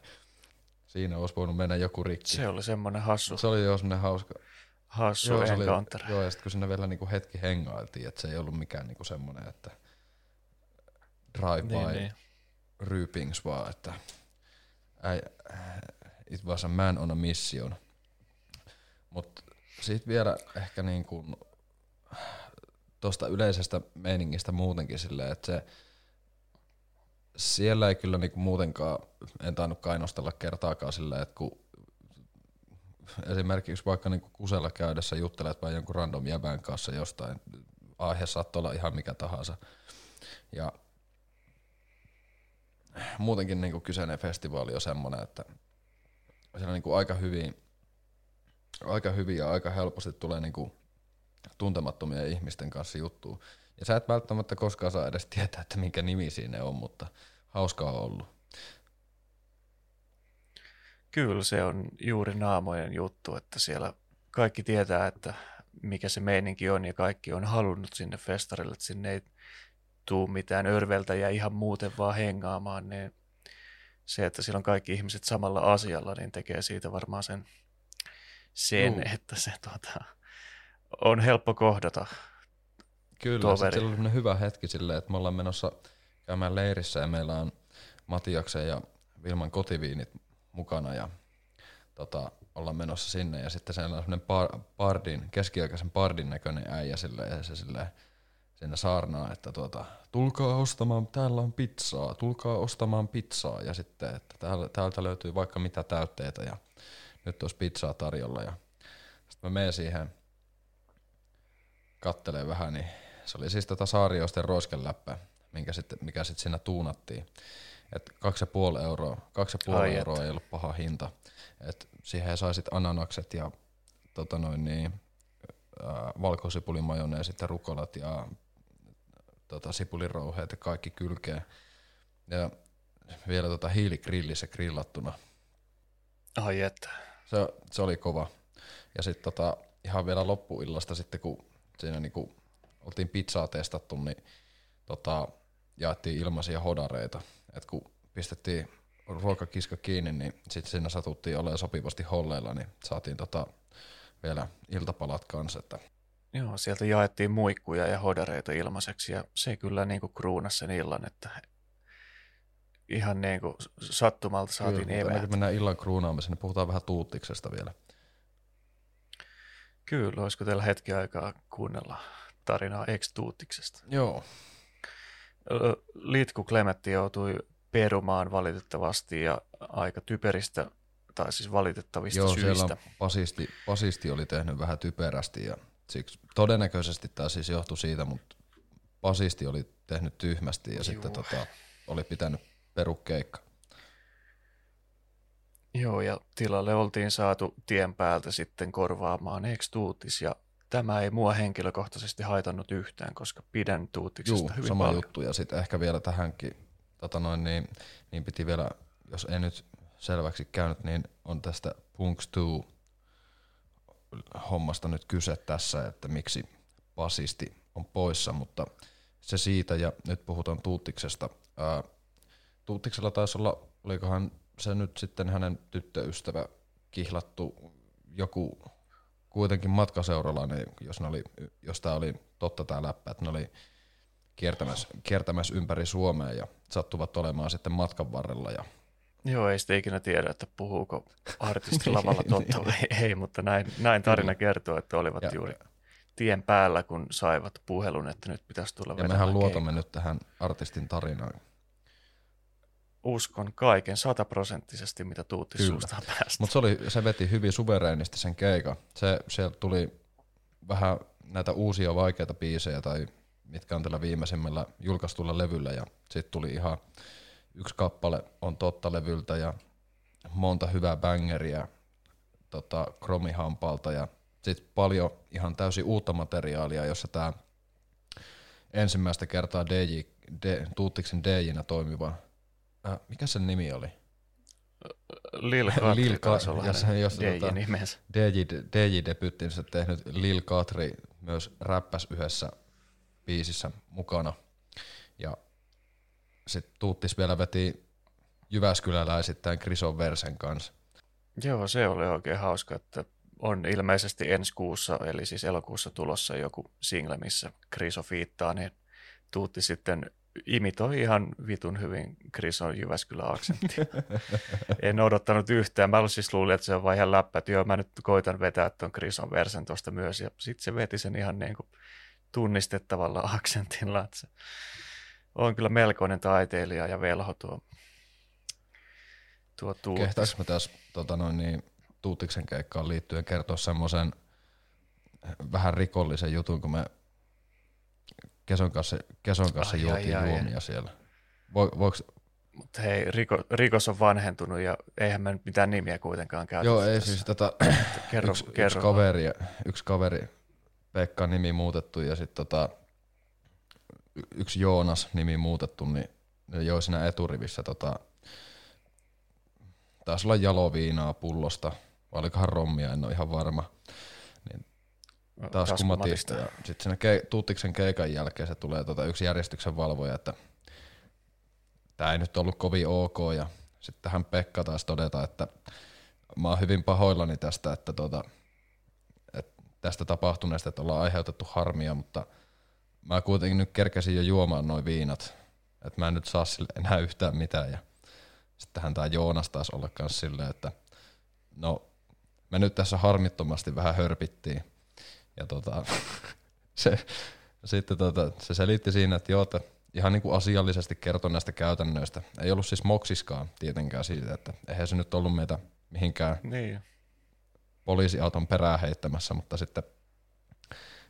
Siinä olisi voinut mennä joku rikki. Se oli semmoinen hassu. Se oli jo semmoinen hauska. Hassu joo, encounter. Oli, joo, ja sitten kun siinä vielä niinku hetki hengailtiin, että se ei ollut mikään niinku semmoinen, että drive-by niin, niin. ryypings vaan, että I, it was a man on a mission. Mutta sitten vielä ehkä niin kuin tuosta yleisestä meiningistä muutenkin silleen, että se siellä ei kyllä niinku muutenkaan, en tainnut kainostella kertaakaan silleen, että kun esimerkiksi vaikka niinku kusella käydessä juttelet vai jonkun random jävän kanssa jostain, aihe saattoi olla ihan mikä tahansa. Ja muutenkin niinku kyseinen festivaali on semmoinen, että siellä niinku aika hyvin, aika hyvin ja aika helposti tulee niinku tuntemattomia ihmisten kanssa juttua. Ja sä et välttämättä koskaan saa edes tietää, että minkä nimi siinä on, mutta hauskaa on ollut. Kyllä se on juuri naamojen juttu, että siellä kaikki tietää, että mikä se meininki on ja kaikki on halunnut sinne festarille, että sinne ei tuu mitään örveltä ja ihan muuten vaan hengaamaan, niin se, että siellä on kaikki ihmiset samalla asialla, niin tekee siitä varmaan sen, sen että se tuota, on helppo kohdata Kyllä, se on hyvä hetki silleen, että me ollaan menossa käymään leirissä ja meillä on Matiaksen ja Vilman kotiviinit mukana ja tota, ollaan menossa sinne ja sitten siellä on semmoinen par, pardin, keskiaikaisen pardin näköinen äijä silleen, ja se silleen, siinä saarnaa, että tuota, tulkaa ostamaan, täällä on pizzaa, tulkaa ostamaan pizzaa. Ja sitten, että täältä, täältä löytyy vaikka mitä täytteitä ja nyt olisi pizzaa tarjolla ja sitten mä menen siihen kattelee vähän, niin se oli siis tätä Saarioisten roiskeläppä, minkä sit, mikä sitten siinä tuunattiin. Et kaksi ja puoli euroa, kaksi ja puoli euroa ei ollut paha hinta. Et siihen sai sitten ananakset ja tota noin niin, äh, valkosipulin majoneesit ja rukolat ja tota, sipulirouheet ja kaikki kylkeen. Ja vielä tota hiiligrillissä grillattuna. Ai että. Se, se oli kova. Ja sitten tota, ihan vielä loppuillasta sitten, kun siinä niinku oltiin pizzaa testattu, niin tota, jaettiin ilmaisia hodareita. Et kun pistettiin ruokakiska kiinni, niin sitten siinä satuttiin olemaan sopivasti holleilla, niin saatiin tota vielä iltapalat kanssa. Että Joo, sieltä jaettiin muikkuja ja hodareita ilmaiseksi ja se kyllä niin kuin kruunasi sen illan, että ihan niin kuin sattumalta saatiin Kyllä, eväät. mennään illan kruunaamiseen, niin puhutaan vähän tuuttiksesta vielä. Kyllä, olisiko teillä hetki aikaa kuunnella tarinaa ex-tuuttiksesta? Joo. Litku Klemetti joutui perumaan valitettavasti ja aika typeristä, tai siis valitettavista Joo, syistä. siellä pasisti, pasisti oli tehnyt vähän typerästi ja siksi todennäköisesti tämä siis johtui siitä, mutta pasisti oli tehnyt tyhmästi ja Juu. sitten tota, oli pitänyt perukkeikka. Joo, ja tilalle oltiin saatu tien päältä sitten korvaamaan ex tuutis ja tämä ei mua henkilökohtaisesti haitannut yhtään, koska pidän tuutiksesta Juu, hyvin sama paljon. juttu. Ja sitten ehkä vielä tähänkin, tota noin, niin, niin piti vielä, jos ei nyt selväksi käynyt, niin on tästä Punks 2 hommasta nyt kyse tässä, että miksi basisti on poissa, mutta se siitä ja nyt puhutaan Tuuttiksesta. Ää, Tuuttiksella taisi olla, olikohan se nyt sitten hänen tyttöystävä kihlattu joku kuitenkin matkaseuralla, niin jos, ne oli, jos tämä oli totta tämä läppä, että ne oli kiertämässä, kiertämässä ympäri Suomea ja sattuvat olemaan sitten matkan varrella ja Joo, ei sitä ikinä tiedä, että puhuuko artisti <laughs> lavalla totta vai ei, mutta näin, näin tarina kertoo, että olivat ja, juuri tien päällä, kun saivat puhelun, että nyt pitäisi tulla Ja mehän luotamme keikka. nyt tähän artistin tarinaan. Uskon kaiken sataprosenttisesti, mitä Tuutti suusta päästä. Mutta se, oli, se veti hyvin suvereenisti sen keikan. Se, sieltä tuli vähän näitä uusia vaikeita biisejä tai mitkä on tällä viimeisimmällä julkaistulla levyllä ja sitten tuli ihan yksi kappale on totta levyltä ja monta hyvää bangeriä tota, kromihampalta ja sitten paljon ihan täysin uutta materiaalia, jossa tämä ensimmäistä kertaa DJ, D, Tuuttiksen DJnä toimiva, äh, mikä sen nimi oli? Lil Katri <laughs> Lil Katri, ja se, jos DJ tota, DJ, DJ-debyttinsä tehnyt Lil Katri myös räppäs yhdessä biisissä mukana. Ja sitten Tuuttis vielä veti Jyväskyläläisittäin Krison Versen kanssa. Joo, se oli oikein hauska, että on ilmeisesti ensi kuussa, eli siis elokuussa tulossa joku single, missä Kriso fiittaa, niin Tuutti sitten imitoi ihan vitun hyvin Krison Jyväskylä-aksentti. en odottanut yhtään. Mä siis luulin, että se on vaan ihan läppä, että joo, mä nyt koitan vetää tuon Krison versen tuosta myös. Ja sitten se veti sen ihan niin kuin tunnistettavalla aksentilla. Se on kyllä melkoinen taiteilija ja velho tuo, tuo Tuutti. Kehtaanko mä tässä tota noin, niin, Tuutiksen keikkaan liittyen kertoa semmoisen vähän rikollisen jutun, kun me Keson kanssa, Keson kanssa ai, juotiin ai, juomia ai. siellä. Vo, voiko... Mutta hei, riko, rikos on vanhentunut ja eihän me nyt mitään nimiä kuitenkaan käytä. Joo, ei siis tota, kerro, yksi, kerro yksi, kaveri, yksi kaveri, Pekka nimi muutettu ja sitten tota, yksi Joonas nimi muutettu, niin ne joi siinä eturivissä tota, taisi olla jaloviinaa pullosta, vai olikohan rommia, en ole ihan varma. Taas kummatista. Ja sitten siinä ke- Tuuttiksen keikan jälkeen se tulee tota yksi järjestyksen valvoja, että tämä ei nyt ollut kovin ok. Ja sitten tähän Pekka taas todeta, että mä oon hyvin pahoillani tästä, että, tota, että tästä tapahtuneesta, että ollaan aiheutettu harmia, mutta mä kuitenkin nyt kerkesin jo juomaan noin viinat, että mä en nyt saa sille enää yhtään mitään. Ja sittenhän tämä Joonas taas olla kanssa silleen, että no me nyt tässä harmittomasti vähän hörpittiin. Ja tota, <laughs> se, sitten tota, se selitti siinä, että joo, että ihan niin kuin asiallisesti kertoi näistä käytännöistä. Ei ollut siis moksiskaan tietenkään siitä, että eihän se nyt ollut meitä mihinkään niin. poliisiauton perään heittämässä, mutta sitten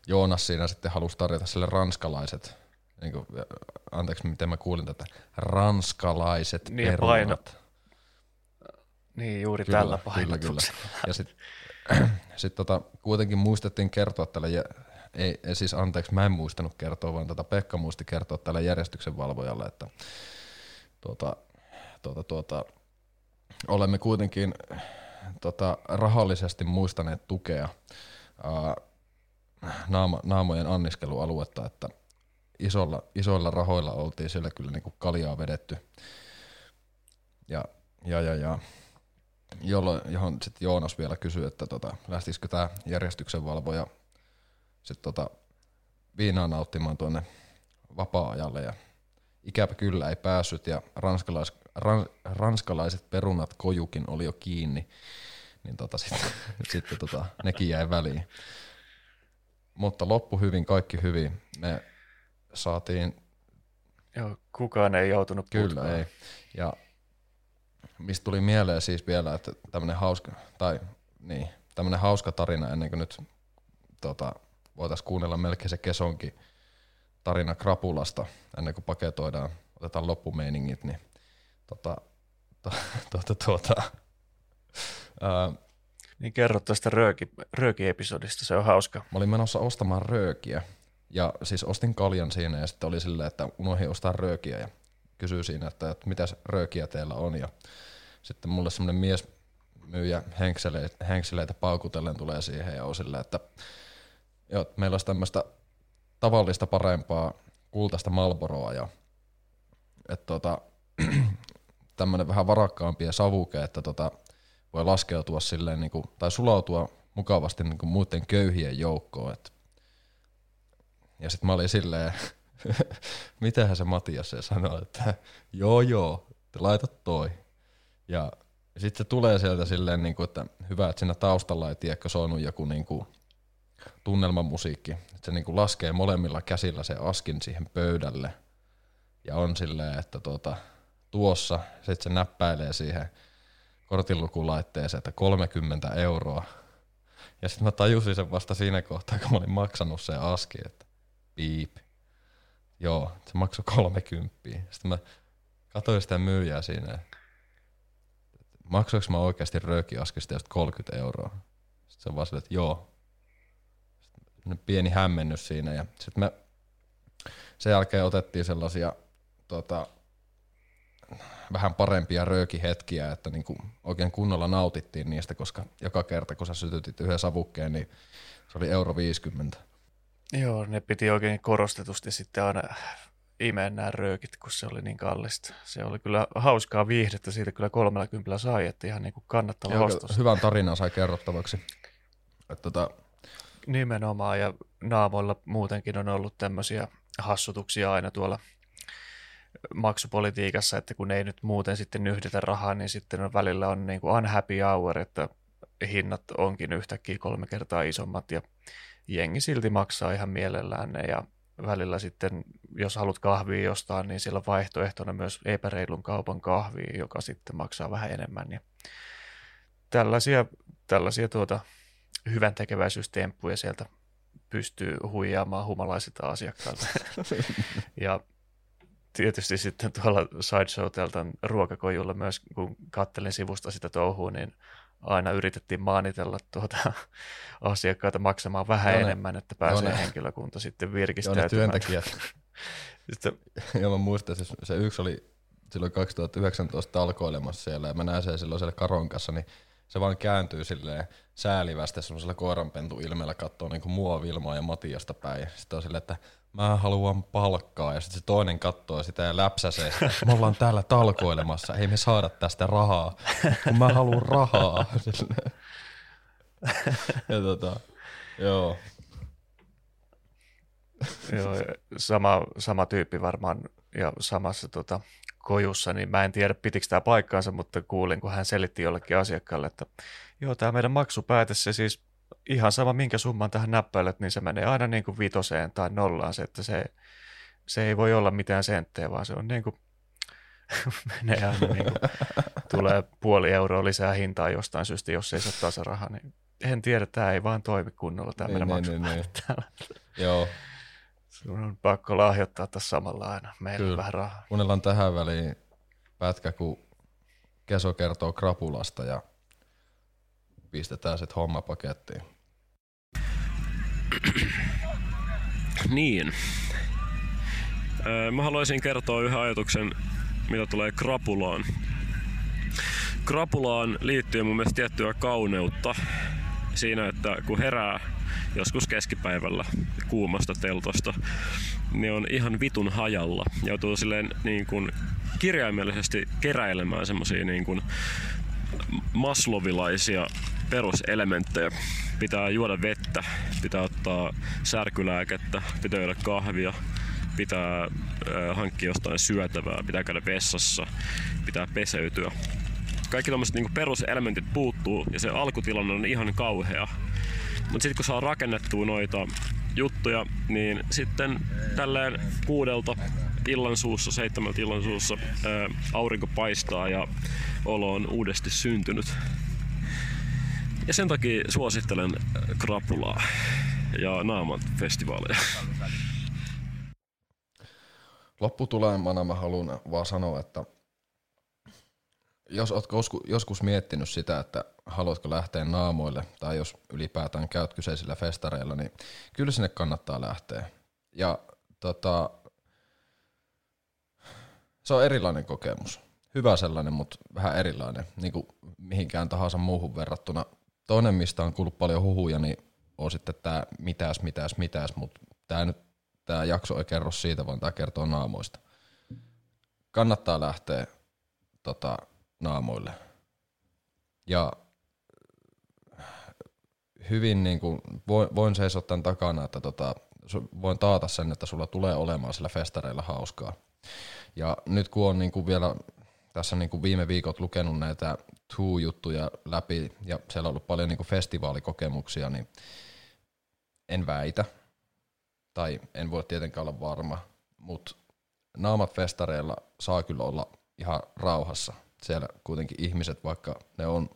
Joonas siinä sitten halusi tarjota sille ranskalaiset, niin kuin, anteeksi miten mä kuulin tätä, ranskalaiset niin, perunat. Painot. Niin, juuri kyllä, tällä painotuksella. Kyllä, kyllä. Ja sitten <clears throat> sit tota, kuitenkin muistettiin kertoa tälle, ei, ei, siis anteeksi, mä en muistanut kertoa, vaan tota Pekka muisti kertoa tälle järjestyksen valvojalle, että tuota, tuota, tuota, olemme kuitenkin tota, rahallisesti muistaneet tukea ää, naama, naamojen anniskelualuetta, että isolla, isoilla rahoilla oltiin siellä kyllä niin kuin kaljaa vedetty. Ja, ja, ja, ja jolloin, johon sitten Joonas vielä kysyi, että tota, lähtisikö tämä järjestyksenvalvoja sitten tota, viinaa nauttimaan tuonne vapaa-ajalle ja ikäpä kyllä ei päässyt ja ranskalais, ran, ranskalaiset perunat kojukin oli jo kiinni, niin tota, <laughs> sitten sit, tota, nekin jäi väliin. Mutta loppu hyvin, kaikki hyvin. Me saatiin... Joo, kukaan ei joutunut Kyllä putkaan. ei. Ja mistä tuli mieleen siis vielä, että tämmöinen hauska, tai niin, tämmöinen hauska tarina ennen kuin nyt tota, voitaisiin kuunnella melkein se kesonkin tarina Krapulasta ennen kuin paketoidaan, otetaan loppumeiningit, niin tota, to, <laughs> tuota, tuota, ää, niin kerro tästä rööki, rööki-episodista, se on hauska. Mä olin menossa ostamaan röökiä, ja siis ostin kaljan siinä, ja sitten oli silleen, että unohdin ostaa röökiä, ja kysyy siinä, että, että mitä röökiä teillä on, ja sitten mulle semmoinen mies myyjä henkseleitä, henkseleitä paukutellen tulee siihen ja on silleen, että joo, meillä olisi tämmöistä tavallista parempaa kultaista Malboroa ja että tota, <clears throat> tämmöinen vähän varakkaampi ja savuke, että tota, voi laskeutua silleen, niin kuin, tai sulautua mukavasti niin kuin muiden köyhien joukkoon. Et. Ja sitten mä olin silleen, <laughs> mitähän se Matias se sanoi, että joo joo, te laitat toi. Ja sitten se tulee sieltä silleen, niin kuin, että hyvä, että siinä taustalla ei tiedä, soinut joku niin kuin, tunnelmamusiikki. Että se niin kuin laskee molemmilla käsillä se askin siihen pöydälle. Ja on silleen, että tuota, tuossa, sitten se näppäilee siihen kortinlukulaitteeseen, että 30 euroa. Ja sitten mä tajusin sen vasta siinä kohtaa, kun mä olin maksanut sen aski, että piip. Joo, se maksoi 30. Sitten mä katsoin sitä myyjää siinä, maksoinko mä oikeasti röökiaskista just 30 euroa. Sitten se on vaan silleen, että joo. Sitten pieni hämmennys siinä ja sitten me sen jälkeen otettiin sellaisia tota, vähän parempia röökihetkiä, että niinku oikein kunnolla nautittiin niistä, koska joka kerta kun sä sytytit yhden savukkeen, niin se oli euro 50. Joo, ne piti oikein korostetusti sitten aina imeä nämä röökit, kun se oli niin kallista. Se oli kyllä hauskaa viihdettä, siitä kyllä 30 sai, että ihan niin kuin kannattava Joo, ostos. Hyvän tarinan sai kerrottavaksi. Että tota... Nimenomaan, ja naamoilla muutenkin on ollut tämmöisiä hassutuksia aina tuolla maksupolitiikassa, että kun ei nyt muuten sitten yhdetä rahaa, niin sitten on välillä on niin kuin unhappy hour, että hinnat onkin yhtäkkiä kolme kertaa isommat ja jengi silti maksaa ihan mielellään ne ja välillä sitten, jos haluat kahvia jostain, niin siellä on vaihtoehtona myös epäreilun kaupan kahvia, joka sitten maksaa vähän enemmän. Ja tällaisia, tällaisia tuota, hyvän tekeväisyystemppuja sieltä pystyy huijaamaan humalaisilta asiakkailta. <laughs> ja tietysti sitten tuolla Sideshow-teltan ruokakojulla myös, kun kattelin sivusta sitä touhua, niin aina yritettiin maanitella tuota <laughs> asiakkaita maksamaan vähän Joo, enemmän, että pääsee ne. henkilökunta sitten virkistäytymään. Joo, ne työntekijät. <laughs> sitten... <laughs> Joo, mä muistan, se, se yksi oli silloin 2019 talkoilemassa siellä ja mä näin sen silloin siellä karon kanssa, niin se vaan kääntyy silleen säälivästi semmoisella koiranpentu ilmeellä katsoo niin mua, Vilmaa ja Matiasta päin. Sitten on silleen, että mä haluan palkkaa. Ja sitten se toinen katsoo sitä ja läpsäsee. <laughs> Me ollaan täällä talkoilemassa, ei me saada tästä rahaa, kun mä haluan rahaa. <laughs> <laughs> ja tota, joo. joo, sama, sama tyyppi varmaan ja samassa tota, kojussa, niin mä en tiedä pitikö tämä paikkaansa, mutta kuulin, kun hän selitti jollekin asiakkaalle, että joo, tämä meidän maksupäätös, se siis ihan sama minkä summan tähän näppäilet, niin se menee aina niin kuin vitoseen tai nollaan se, että se, se ei voi olla mitään senttejä, vaan se on niin kuin, <laughs> menee aina niin kuin, tulee puoli euroa lisää hintaa jostain syystä, jos ei saa tasarahaa, niin en tiedä, tämä ei vaan toimi kunnolla tämä niin, meidän niin, niin, niin. <laughs> Joo. Sun on pakko lahjoittaa tässä samalla aina. Meillä Kyllä. on vähän rahaa. Kuunnellaan tähän väliin pätkä, kun Keso kertoo krapulasta ja pistetään sitten homma pakettiin. niin. Mä haluaisin kertoa yhden ajatuksen, mitä tulee krapulaan. Krapulaan liittyy mun mielestä tiettyä kauneutta siinä, että kun herää joskus keskipäivällä kuumasta teltosta, niin on ihan vitun hajalla. Joutuu silleen niin kuin kirjaimellisesti keräilemään semmosia niin kuin maslovilaisia peruselementtejä. Pitää juoda vettä, pitää ottaa särkylääkettä, pitää juoda kahvia, pitää äh, hankkia jostain syötävää, pitää käydä vessassa, pitää peseytyä. Kaikki tämmöiset niin peruselementit puuttuu ja se alkutilanne on ihan kauhea. Mutta sitten kun saa rakennettua noita juttuja, niin sitten tälleen kuudelta illan suussa, seitsemältä illan suussa ää, aurinko paistaa ja olo on uudesti syntynyt. Ja sen takia suosittelen krapulaa ja naamat festivaaleja. Lopputulemana mä haluan vaan sanoa, että jos oot joskus miettinyt sitä, että haluatko lähteä naamoille, tai jos ylipäätään käyt kyseisillä festareilla, niin kyllä sinne kannattaa lähteä. Ja tota, se on erilainen kokemus. Hyvä sellainen, mutta vähän erilainen, niin kuin mihinkään tahansa muuhun verrattuna. Toinen, mistä on kuullut paljon huhuja, niin on sitten tämä mitäs, mitäs, mitäs, mutta tämä nyt tämä jakso ei kerro siitä, vaan tämä kertoo naamoista. Kannattaa lähteä tota, naamoille. Ja hyvin niin kuin, voin, voin seisoa tämän takana, että tota, voin taata sen, että sulla tulee olemaan sillä festareilla hauskaa. Ja nyt kun on niin kuin vielä tässä niin kuin viime viikot lukenut näitä Tuu-juttuja läpi ja siellä on ollut paljon niin kuin festivaalikokemuksia, niin en väitä, tai en voi tietenkään olla varma, mutta naamat festareilla saa kyllä olla ihan rauhassa. Siellä kuitenkin ihmiset, vaikka ne on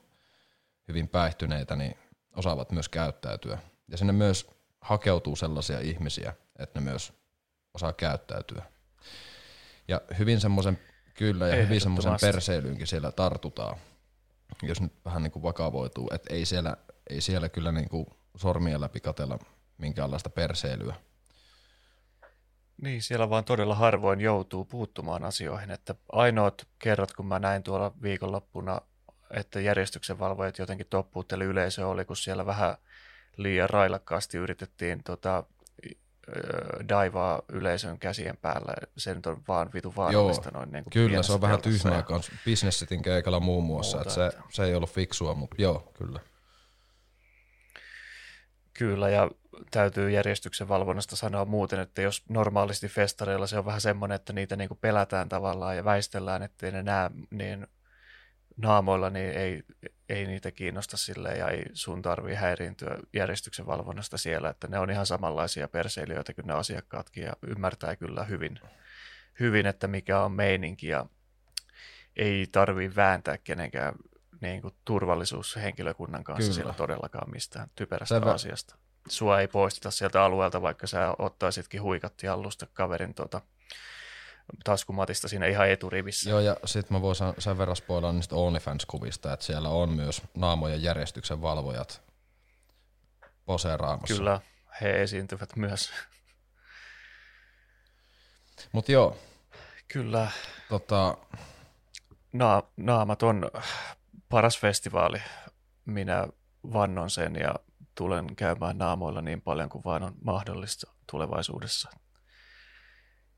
hyvin päihtyneitä, niin osaavat myös käyttäytyä. Ja sinne myös hakeutuu sellaisia ihmisiä, että ne myös osaa käyttäytyä. Ja hyvin semmoisen, kyllä, ja hyvin semmoisen perseilyynkin siellä tartutaan, jos nyt vähän niin kuin vakavoituu, että ei siellä, ei siellä kyllä niin kuin sormia läpi katella minkäänlaista perseilyä. Niin, siellä vaan todella harvoin joutuu puuttumaan asioihin, että ainoat kerrat, kun mä näin tuolla viikonloppuna, että järjestyksenvalvojat jotenkin toppuutteli yleisö oli, kun siellä vähän liian railakkaasti yritettiin tota, daivaa yleisön käsien päällä. Se nyt on vaan vitu vaarallista noin niin kuin Kyllä, se on vähän tyhmää kanssa. Businessitin keikalla muun muassa, muuta, että, että se, se ei ollut fiksua, mutta joo, kyllä. Kyllä, ja täytyy järjestyksen valvonnasta sanoa muuten, että jos normaalisti festareilla se on vähän semmoinen, että niitä niin kuin pelätään tavallaan ja väistellään, ettei ne näe, niin naamoilla niin ei, ei niitä kiinnosta sille ja ei sun tarvii häiriintyä järjestyksen valvonnasta siellä, että ne on ihan samanlaisia perseilijöitä kuin ne asiakkaatkin ja ymmärtää kyllä hyvin, hyvin että mikä on meininki ja ei tarvii vääntää kenenkään niin kuin turvallisuushenkilökunnan kanssa Kyllä. siellä todellakaan mistään typerästä Tämä... asiasta. Sua ei poisteta sieltä alueelta, vaikka sä ottaisitkin huikatti allusta kaverin tuota, taskumatista siinä ihan eturivissä. Joo, ja sitten mä voin sen verran spoilaa niistä OnlyFans-kuvista, että siellä on myös naamojen järjestyksen valvojat poseeraamassa. Kyllä, he esiintyvät myös. <laughs> Mut joo. Kyllä. Tota... Na- naamat on paras festivaali. Minä vannon sen ja tulen käymään naamoilla niin paljon kuin vain on mahdollista tulevaisuudessa.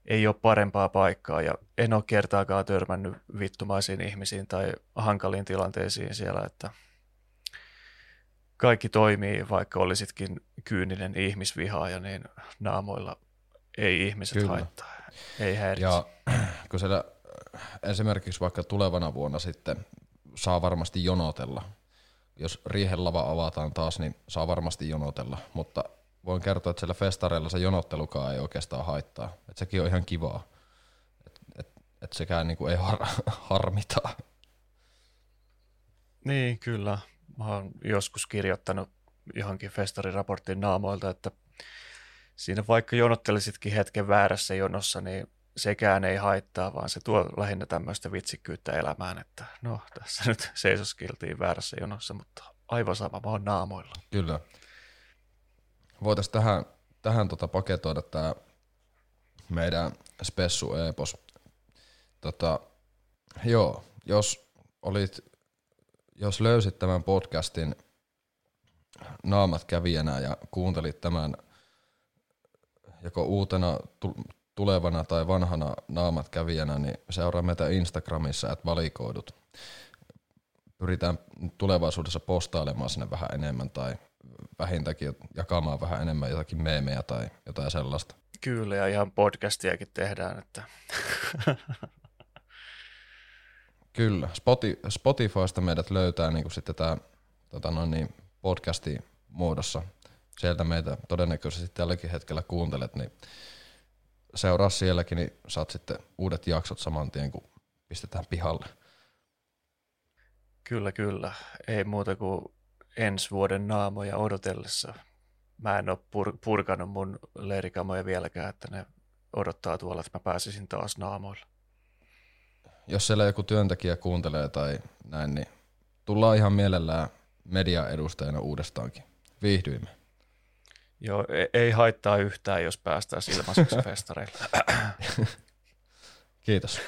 Ei ole parempaa paikkaa ja en ole kertaakaan törmännyt vittumaisiin ihmisiin tai hankaliin tilanteisiin siellä, että kaikki toimii, vaikka olisitkin kyyninen ihmisvihaaja, niin naamoilla ei ihmiset Kyllä. haittaa, ei häiritse. Ja <clears throat> kun siellä esimerkiksi vaikka tulevana vuonna sitten saa varmasti jonotella. Jos riihen lava avataan taas, niin saa varmasti jonotella, mutta voin kertoa, että siellä festareilla se jonottelukaan ei oikeastaan haittaa. Et sekin on ihan kivaa. Että et, et sekään niinku ei har, <laughs> harmita. Niin, kyllä. Mä oon joskus kirjoittanut johonkin festariraportin naamoilta, että siinä vaikka jonottelisitkin hetken väärässä jonossa, niin sekään ei haittaa, vaan se tuo lähinnä tämmöistä vitsikkyyttä elämään, että no tässä nyt seisoskiltiin väärässä jonossa, mutta aivan sama, mä oon naamoilla. Kyllä. Voitaisiin tähän, tähän tota paketoida tämä meidän spessu epos. Tota, joo, jos olit, jos löysit tämän podcastin naamat kävijänä ja kuuntelit tämän joko uutena tulevana tai vanhana naamat kävijänä, niin seuraa meitä Instagramissa, että valikoidut. Pyritään tulevaisuudessa postailemaan sinne vähän enemmän tai vähintäänkin jakamaan vähän enemmän jotakin meemejä tai jotain sellaista. Kyllä, ja ihan podcastiakin tehdään. Että. <laughs> Kyllä, Spotifysta meidät löytää niin kuin sitten tämä tota noin niin, podcasti muodossa. Sieltä meitä todennäköisesti tälläkin hetkellä kuuntelet, niin seuraa sielläkin, niin saat sitten uudet jaksot saman tien, kun pistetään pihalle. Kyllä, kyllä. Ei muuta kuin ensi vuoden naamoja odotellessa. Mä en ole pur- purkanut mun leirikamoja vieläkään, että ne odottaa tuolla, että mä pääsisin taas naamoilla. Jos siellä joku työntekijä kuuntelee tai näin, niin tullaan ihan mielellään mediaedustajana uudestaankin. Viihdyimme. Joo, e- ei haittaa yhtään, jos päästään ilmaiseksi <laughs> festareille. Kiitos.